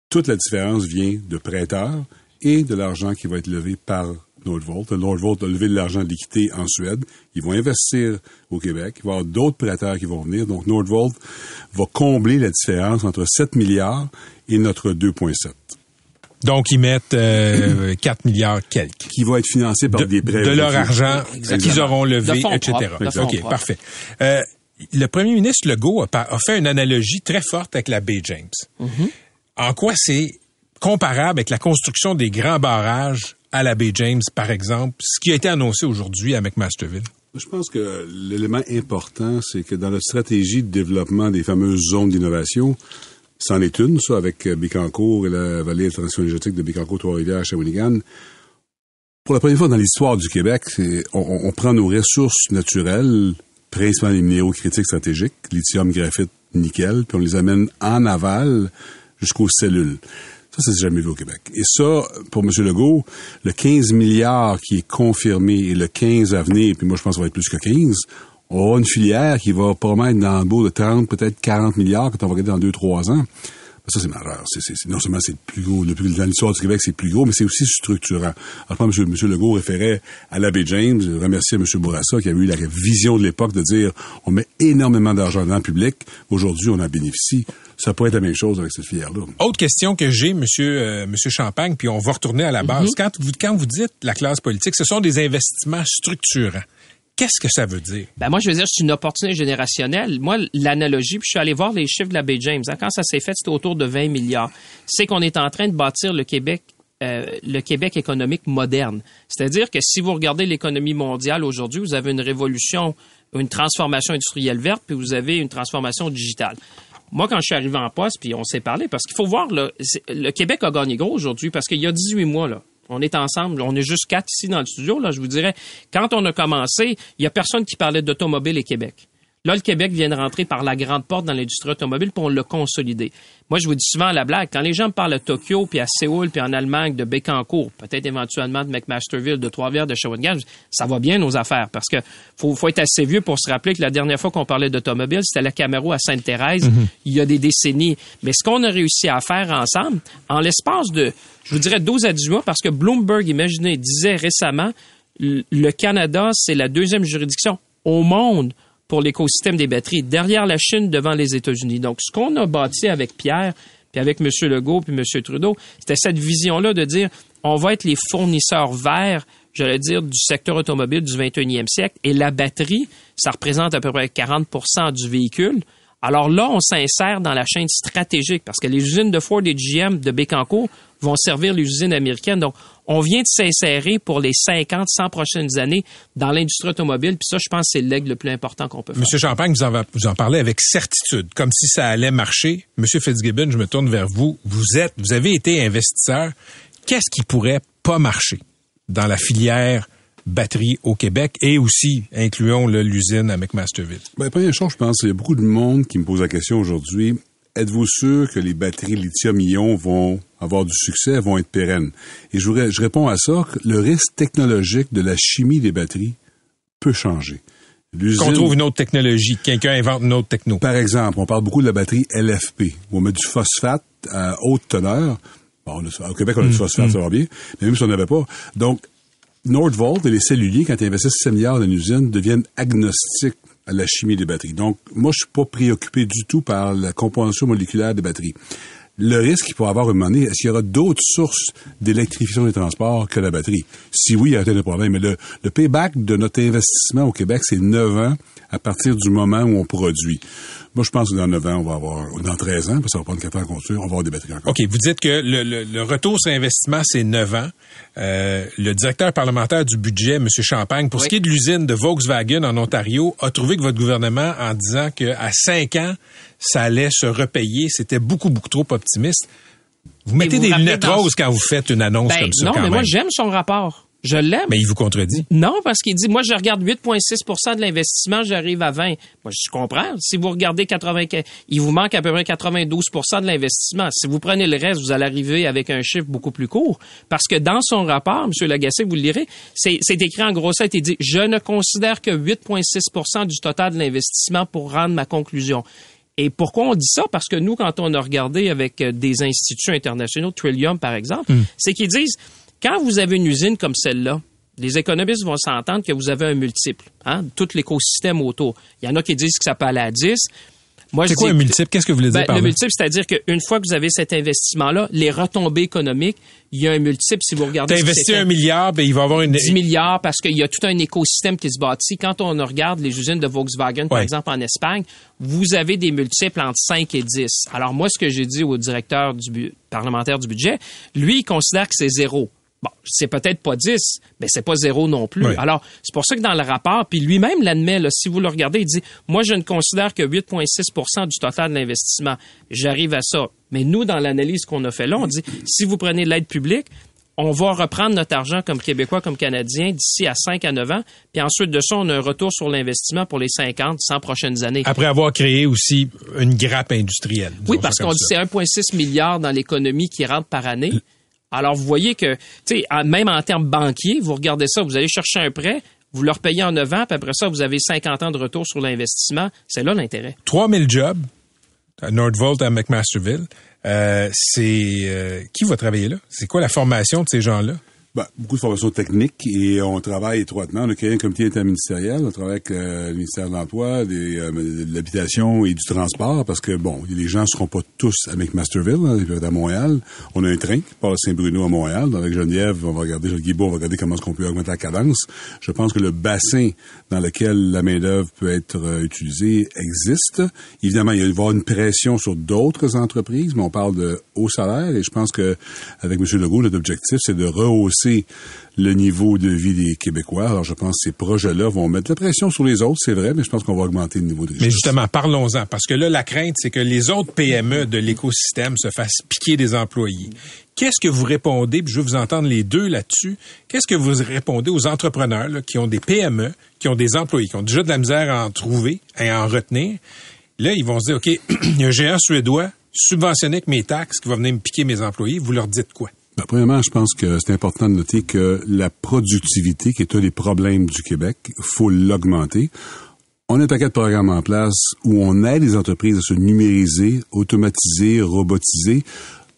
Toute la différence vient de prêteurs et de l'argent qui va être levé par Nordvolt. Nordvolt a levé de l'argent liquidé en Suède. Ils vont investir au Québec. Il va y avoir d'autres prêteurs qui vont venir. Donc, Nordvolt va combler la différence entre 7 milliards et notre 2,7. Donc, ils mettent euh, 4 milliards quelques. Qui va être financé par de, des prêts. De leur argent qu'ils auront levé, fonds etc. fonds OK, parfait. Euh, le premier ministre Legault a fait une analogie très forte avec la baie James. Mm-hmm. En quoi c'est comparable avec la construction des grands barrages à la baie James, par exemple, ce qui a été annoncé aujourd'hui à McMasterville? Je pense que l'élément important, c'est que dans la stratégie de développement des fameuses zones d'innovation, c'en est une, ça, avec euh, Bécancour et la vallée de énergétique de Bécancour, Trois-Rivières, Shawinigan. Pour la première fois dans l'histoire du Québec, on prend nos ressources naturelles, principalement les minéraux critiques stratégiques, lithium, graphite, nickel, puis on les amène en aval jusqu'aux cellules. Ça, ça s'est jamais vu au Québec. Et ça, pour M. Legault, le 15 milliards qui est confirmé et le 15 à venir, puis moi je pense que ça va être plus que 15, on aura une filière qui va probablement être dans le beau de 30, peut-être 40 milliards quand on va regarder dans 2-3 ans. Ça, c'est majeur. C'est, c'est- c'est- non seulement c'est le plus gros, le plus, dans l'histoire du Québec, c'est le plus gros, mais c'est aussi structurant. Alors, M. Monsieur Legault référait à l'abbé James, je remerciais M. Bourassa qui avait eu la vision de l'époque de dire on met énormément d'argent dans le public, aujourd'hui on en bénéficie. Ça pourrait être la même chose avec cette filière-là. Autre question que j'ai, Monsieur, euh, Monsieur Champagne, puis on va retourner à la base. quand, vous, quand vous dites la classe politique, ce sont des investissements structurants. Qu'est-ce que ça veut dire? Ben moi, je veux dire, c'est une opportunité générationnelle. Moi, l'analogie, puis je suis allé voir les chiffres de la Bay James. hein. quand ça s'est fait, c'était autour de 20 milliards. C'est qu'on est en train de bâtir le Québec, euh, le Québec économique moderne. C'est-à-dire que si vous regardez l'économie mondiale aujourd'hui, vous avez une révolution, une transformation industrielle verte, puis vous avez une transformation digitale. Moi, quand je suis arrivé en poste, puis on s'est parlé, parce qu'il faut voir, là, le Québec a gagné gros aujourd'hui, parce qu'il y a 18 mois, là, on est ensemble, on est juste quatre ici dans le studio, là, je vous dirais, quand on a commencé, il y a personne qui parlait d'automobile et Québec. Là, le Québec vient de rentrer par la grande porte dans l'industrie automobile, puis on l'a consolidé. Moi, je vous dis souvent à la blague, quand les gens me parlent de Tokyo, puis à Séoul, puis en Allemagne, de Bécancourt, peut-être éventuellement de McMasterville, de Trois-Rivières, de Shawinigan, ça va bien nos affaires, parce que faut, faut être assez vieux pour se rappeler que la dernière fois qu'on parlait d'automobile, c'était la Camaro à Sainte-Thérèse, il y a des décennies. Mais ce qu'on a réussi à faire ensemble, en l'espace de, je vous dirais 12 à 18 mois, parce que Bloomberg, imaginez, disait récemment, le le Canada, c'est la deuxième juridiction au monde pour l'écosystème des batteries, derrière la Chine, devant les États-Unis. Donc, ce qu'on a bâti avec Pierre, puis avec M. Legault, puis M. Trudeau, c'était cette vision-là de dire, on va être les fournisseurs verts, j'allais dire, du secteur automobile du 21e siècle, et la batterie, ça représente à peu près 40 du véhicule. Alors là, on s'insère dans la chaîne stratégique parce que les usines de Ford et GM de Bécancourt vont servir les usines américaines. Donc, on vient de s'insérer pour les 50, 100 prochaines années dans l'industrie automobile. Puis ça, je pense, c'est l'aigle le plus important qu'on peut faire. Monsieur Champagne, vous en, va- vous en parlez avec certitude, comme si ça allait marcher. Monsieur Fitzgibbon, je me tourne vers vous. Vous êtes, vous avez été investisseur. Qu'est-ce qui pourrait pas marcher dans la filière batterie au Québec? Et aussi, incluons le, l'usine à McMasterville? Ben, première chose, je pense, il y a beaucoup de monde qui me pose la question aujourd'hui. Êtes-vous sûr que les batteries lithium-ion vont avoir du succès, vont être pérennes? Et je, réponds à ça que le risque technologique de la chimie des batteries peut changer. Qu'on trouve une autre technologie, que quelqu'un invente une autre techno. Par exemple, on parle beaucoup de la batterie LFP, où on met du phosphate à haute teneur. Bon, on a- au Québec, on a du phosphate, ça va bien, mais même si on n'avait pas. Donc, Nordvolt et les celluliers, quand ils investissent 7 milliards dans une usine, deviennent agnostiques à la chimie des batteries. Donc, moi, je suis pas préoccupé du tout par la composition moléculaire des batteries. Le risque qu'il pourrait avoir une monnaie, est-ce qu'il y aura d'autres sources d'électrification des transports que la batterie? Si oui, il y a un problème. Mais le, le payback de notre investissement au Québec, c'est 9 ans à partir du moment où on produit. Moi, je pense que dans 9 ans, on va avoir, dans 13 ans, parce que ça va prendre 4 ans à construire, on va avoir des batteries encore. OK, vous dites que le, le- le retour sur investissement, c'est 9 ans. Euh, le directeur parlementaire du budget, M. Champagne, pour ce qui est de l'usine de Volkswagen en Ontario, a trouvé que votre gouvernement, en disant qu'à 5 ans, ça allait se repayer, c'était beaucoup, beaucoup trop optimiste. Vous mettez vous des lunettes roses quand vous faites une annonce Ben, comme ça, non, quand mais moi, j'aime son rapport. Je l'aime. Mais il vous contredit. Non, parce qu'il dit, moi, je regarde 8,6% de l'investissiment, j'arrive à 20. Moi, je comprends. Si vous regardez 80, il vous manque à peu près 92% de l'investissement. Si vous prenez le reste, vous allez arriver avec un chiffre beaucoup plus court. Parce que dans son rapport, M. Lagacé, vous le lirez, c'est écrit en gros ça, il dit, je ne considère que 8,6% du total de l'investissement pour rendre ma conclusion. Et pourquoi on dit ça? Parce que nous, quand on a regardé avec euh, des instituts internationaux, Trillium par exemple, hmm. c'est qu'ils disent, quand vous avez une usine comme celle-là, les économistes vont s'entendre que vous avez un multiple, hein, tout l'écosystème autour. Il y en a qui disent que ça peut aller à 10. C'est quoi un multiple? Qu'est-ce que vous voulez dire ben, par Le multiple, c'est-à-dire qu'une fois que vous avez cet investissement-là, les retombées économiques, il y a un multiple. Si vous regardez... Tu investi un milliard, ben, il va avoir une... 10 milliards parce qu'il y a tout un écosystème qui se bâtit. Quand on regarde les usines de Volkswagen, par exemple, en Espagne, vous avez des multiples entre 5 et 10. Alors moi, ce que j'ai dit au directeur du parlementaire du budget, lui, il considère que c'est zéro. Bon, c'est peut-être pas 10, mais c'est pas zéro non plus. Alors, c'est pour ça que dans le rapport, puis lui-même l'admet, si vous le regardez, il dit, moi, je ne considère que 8,6% du total de l'investissement. J'arrive à ça. Mais nous, dans l'analyse qu'on a fait là, on dit, si vous prenez l'aide publique, on va reprendre notre argent comme Québécois, comme Canadiens d'ici à 5 à 9 ans. Puis ensuite de ça, on a un retour sur l'investissement pour les 50, 100 prochaines années. Après avoir créé aussi une grappe industrielle. Oui, parce qu'on dit c'est 1,6 milliard dans l'économie qui rentre par année. Alors, vous voyez que, tu sais, même en termes banquiers, vous regardez ça, vous allez chercher un prêt, vous leur payez en 9 ans, puis après ça, vous avez 50 ans de retour sur l'investissement. C'est là l'intérêt. 3000 jobs à Nordvolt à McMasterville. Euh, c'est euh, qui va travailler là? C'est quoi la formation de ces gens-là? Ben, beaucoup de formations techniques et on travaille étroitement. On a créé un comité interministériel. On travaille avec euh, le ministère de l'Emploi, euh, de l'Habitation et du Transport parce que, bon, les gens ne seront pas tous à McMasterville, hein, ils peuvent être à Montréal. On a un train qui part à Saint-Bruno à Montréal. Avec Geneviève, on va regarder, Guibault, on va regarder comment est-ce qu'on peut augmenter la cadence. Je pense que le bassin dans lequel la main-d'œuvre peut être euh, utilisée existe. Évidemment, il va y avoir une pression sur d'autres entreprises, mais on parle de haut salaire et je pense que avec M. Legault, notre objectif, c'est de rehausser le niveau de vie des Québécois. Alors, je pense que ces projets-là vont mettre la pression sur les autres, c'est vrai, mais je pense qu'on va augmenter le niveau de vie. Mais justement, parlons-en, parce que là, la crainte, c'est que les autres PME de l'écosystème se fassent piquer des employés. Qu'est-ce que vous répondez, puis je veux vous entendre les deux là-dessus, qu'est-ce que vous répondez aux entrepreneurs qui ont des PME, qui ont des employés, qui ont déjà de la misère à en trouver et à en retenir? Là, ils vont se dire, OK, il y a un géant suédois subventionné avec mes taxes qui va venir me piquer mes employés. Vous leur dites quoi? Ben, premièrement, je pense que c'est important de noter que la productivité, qui est un des problèmes du Québec, faut l'augmenter. On a un paquet de programmes en place où on aide les entreprises à se numériser, automatiser, robotiser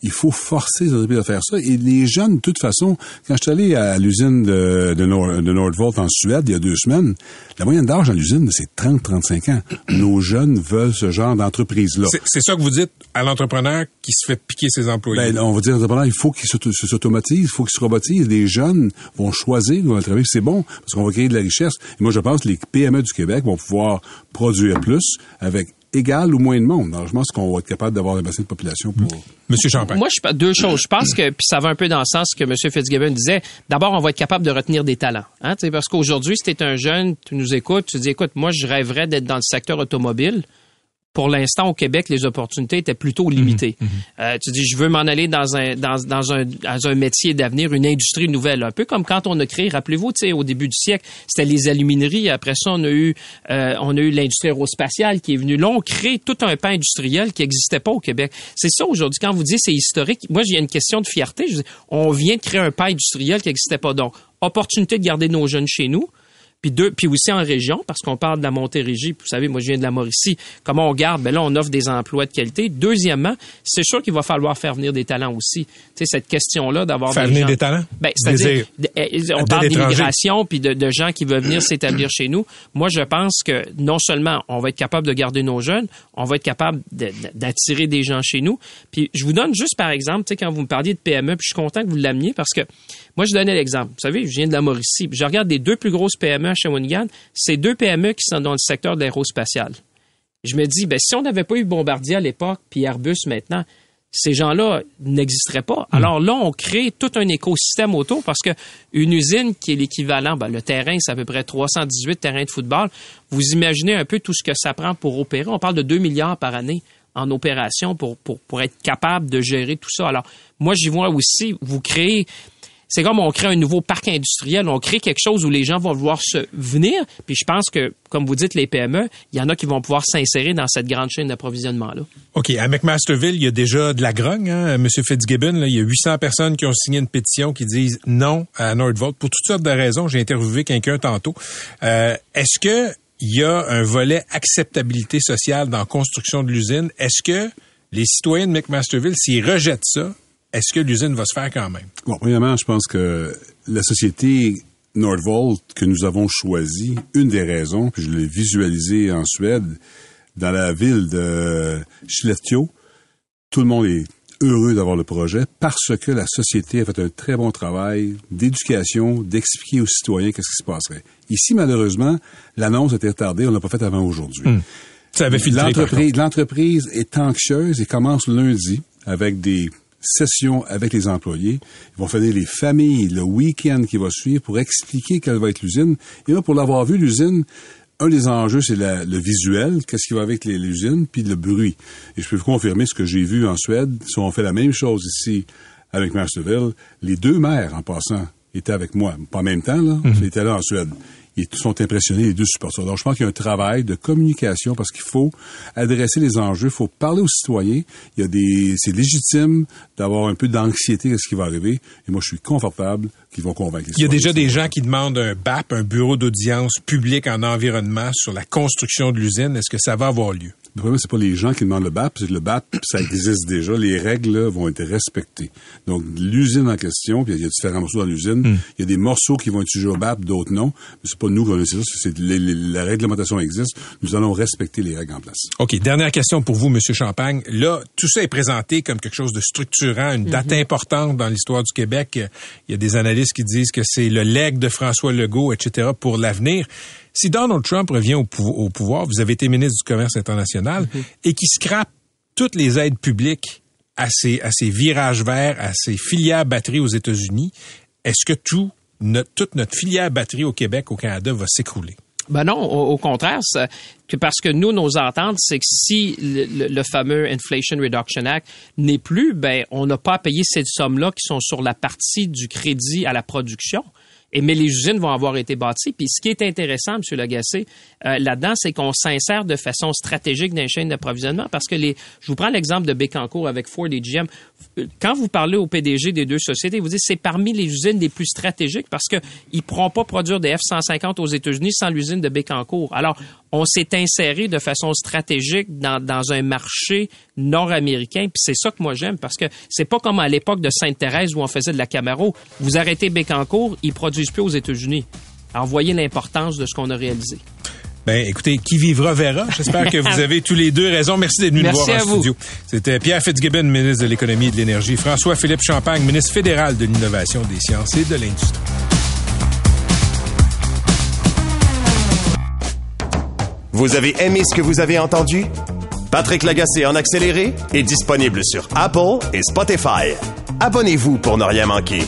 il faut forcer les entreprises à faire ça. Et les jeunes, de toute façon, quand je suis allé à l'usine de, de, Nordvolt en Suède il y a deux semaines, la moyenne d'âge dans l'usine, c'est 30-35 ans. Nos jeunes veulent ce genre d'entreprise-là. C'est ça que vous dites à l'entrepreneur qui se fait piquer ses employés? Ben, on va dire à l'entrepreneur, il faut qu'il s'automatise, il faut qu'il se robotise. Les jeunes vont choisir le travailler. C'est bon, parce qu'on va créer de la richesse. Et moi, je pense que les PME du Québec vont pouvoir produire plus avec égal ou moins de monde. Alors, je pense qu'on va être capable d'avoir un bassin de population pour... Monsieur Champagne. Moi, deux choses. Je pense que, ça va un peu dans le sens que M. Fitzgibbon disait, d'abord, on va être capable de retenir des talents. Hein, parce qu'aujourd'hui, si tu es un jeune, tu nous écoutes, tu dis, écoute, moi, je rêverais d'être dans le secteur automobile pour l'instant, au Québec, les opportunités étaient plutôt limitées. Mhm, mhm. Euh, tu dis, je veux m'en aller dans un, dans, dans un, dans un métier d'avenir, une industrie nouvelle. Un peu comme quand on a créé, rappelez-vous, tu sais, au début du siècle, c'était les alumineries. Après ça, on a eu, euh, on a eu l'industrie aérospatiale qui est venue. Là, on crée tout un pan industriel qui n'existait pas au Québec. C'est ça aujourd'hui. Quand vous dites c'est historique, moi, j'ai une question de fierté. Je dis, on vient de créer un pan industriel qui n'existait pas. Donc, opportunité de garder nos jeunes chez nous puis deux, puis aussi en région, parce qu'on parle de la Montérégie, vous savez, moi je viens de la Mauricie, comment on garde, ben là on offre des emplois de qualité. Deuxièmement, c'est sûr qu'il va falloir faire venir des talents aussi. Tu sais, cette question-là d'avoir faire des venir des talents? Ben, c'est-à-dire, eh, on parle d'immigration, puis de, de, gens qui veulent venir s'établir chez nous. Moi, je pense que non seulement on va être capable de garder nos jeunes, on va être capable d'attirer des gens chez nous. Puis je vous donne juste par exemple, tu sais, quand vous me parliez de PME, puis je suis content que vous l'ameniez parce que moi, je donnais l'exemple. Vous savez, je viens de la Mauricie. je regarde les deux plus grosses PME à Shawinigan. C'est deux PME qui sont dans le secteur de l'aérospatial. Je me dis, ben, si on n'avait pas eu Bombardier à l'époque, puis Airbus maintenant, ces gens-là n'existeraient pas. Hmm. Alors là, on crée tout un écosystème autour parce que une usine qui est l'équivalent, ben, le terrain, c'est à peu près 318 terrains de football. Vous imaginez un peu tout ce que ça prend pour opérer. On parle de 2 milliards par année en opération pour, pour, pour être capable de gérer tout ça. Alors, moi, j'y vois aussi, vous créez c'est comme on crée un nouveau parc industriel, on crée quelque chose où les gens vont vouloir se venir. Puis je pense que, comme vous dites, les PME, il y en a qui vont pouvoir s'insérer dans cette grande chaîne d'approvisionnement-là. OK. À McMasterville, il y a déjà de la grogne. Hein? M. Fitzgibbon, il y a 800 personnes qui ont signé une pétition qui disent non à Nordvolt pour toutes sortes de raisons. J'ai interviewé quelqu'un tantôt. Euh, est-ce que il y a un volet acceptabilité sociale dans la construction de l'usine? Est-ce que les citoyens de McMasterville, s'ils rejettent ça, est-ce que l'usine va se faire quand même? Bon, premièrement, je pense que la société Nordvolt que nous avons choisie, une des raisons, puis je l'ai visualisé en Suède, dans la ville de Skellefteå, tout le monde est heureux d'avoir le projet parce que la société a fait un très bon travail d'éducation, d'expliquer aux citoyens qu'est-ce qui se passerait. Ici, malheureusement, l'annonce a été retardée, on l'a pas faite avant aujourd'hui. Hmm. Ça avait L'entreprise, l'entreprise est anxieuse et commence lundi avec des session avec les employés. Ils vont faire les familles le week-end qui va suivre pour expliquer quelle va être l'usine. Et là, pour l'avoir vu, l'usine, un des enjeux, c'est le visuel, qu'est-ce qui va avec l'usine, puis le bruit. Et je peux vous confirmer ce que j'ai vu en Suède. Si on fait la même chose ici avec Masterville, les deux maires, en passant, étaient avec moi. Pas en même temps, là. J'étais mhm. là en Suède ils sont impressionnés, les deux supporters. Donc, je pense qu'il y a un travail de communication parce qu'il faut adresser les enjeux, il faut parler aux citoyens. Il y a des, c'est légitime d'avoir un peu d'anxiété à ce qui va arriver. Et moi, je suis confortable qu'ils vont convaincre les Il y a déjà des gens qui demandent un BAP, un bureau d'audience public en environnement sur la construction de l'usine. Est-ce que ça va avoir lieu? Le problème, c'est pas les gens qui demandent le BAP, c'est que le BAP, ça existe déjà. Les règles vont être respectées. Donc, l'usine en question, puis il y a différents morceaux dans l'usine, hmm. il y a des morceaux qui vont être sujets au BAP, d'autres non. Mais c'est pas nous qui allons ça, c'est la réglementation existe. Nous allons respecter les règles en place. OK. Dernière question pour vous, Monsieur Champagne. Là, tout ça est présenté comme quelque chose de structurant, une date mhm. importante dans l'histoire du Québec. Il y a des analystes qui disent que c'est le legs de François Legault, etc., pour l'avenir. Si Donald Trump revient au, pouvoir, vous avez été ministre du Commerce international, mhm. et qui scrape toutes les aides publiques à ces, à ces virages verts, à ces filières batteries aux États-Unis, est-ce que tout, notre, toute notre filière batterie au Québec, au Canada, va s'écrouler? Ben non, au, contraire, que parce que nous, nos ententes, c'est que si le, le, fameux Inflation Reduction Act n'est plus, ben on n'a pas à payer ces sommes-là qui sont sur la partie du crédit à la production. Et, mais les usines vont avoir été bâties. Puis ce qui est intéressant, M. Lagacé, euh, là-dedans, c'est qu'on s'insère de façon stratégique dans les chaînes d'approvisionnement parce que les, je vous prends l'exemple de Bécancourt avec Ford et GM. Quand vous parlez au PDG des deux sociétés, vous dites c'est parmi les usines les plus stratégiques parce qu'ils ne pourront pas produire des F-150 aux États-Unis sans l'usine de Bécancourt. Alors, on s'est inséré de façon stratégique dans, dans un marché nord-américain. Puis c'est ça que moi j'aime parce que c'est pas comme à l'époque de Sainte-Thérèse où on faisait de la Camaro. Vous arrêtez Bécancourt, ils produisent plus aux États-Unis. Alors voyez l'importance de ce qu'on a réalisé. Ben, écoutez, qui vivra verra. J'espère que vous avez tous les deux raison. Merci d'être venu nous voir en studio. C'était Pierre Fitzgibbon, ministre de l'Économie et de l'Énergie. François-Philippe Champagne, ministre fédéral de l'Innovation, des Sciences et de l'Industrie. Vous avez aimé ce que vous avez entendu? Patrick Lagacé en accéléré est disponible sur Apple et Spotify. Abonnez-vous pour ne rien manquer.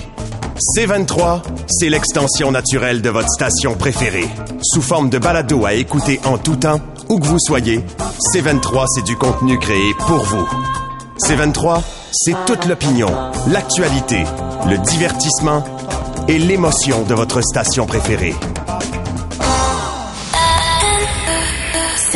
C23, c'est l'extension naturelle de votre station préférée. Sous forme de balado à écouter en tout temps, où que vous soyez, C23, c'est du contenu créé pour vous. C23, c'est toute l'opinion, l'actualité, le divertissement et l'émotion de votre station préférée.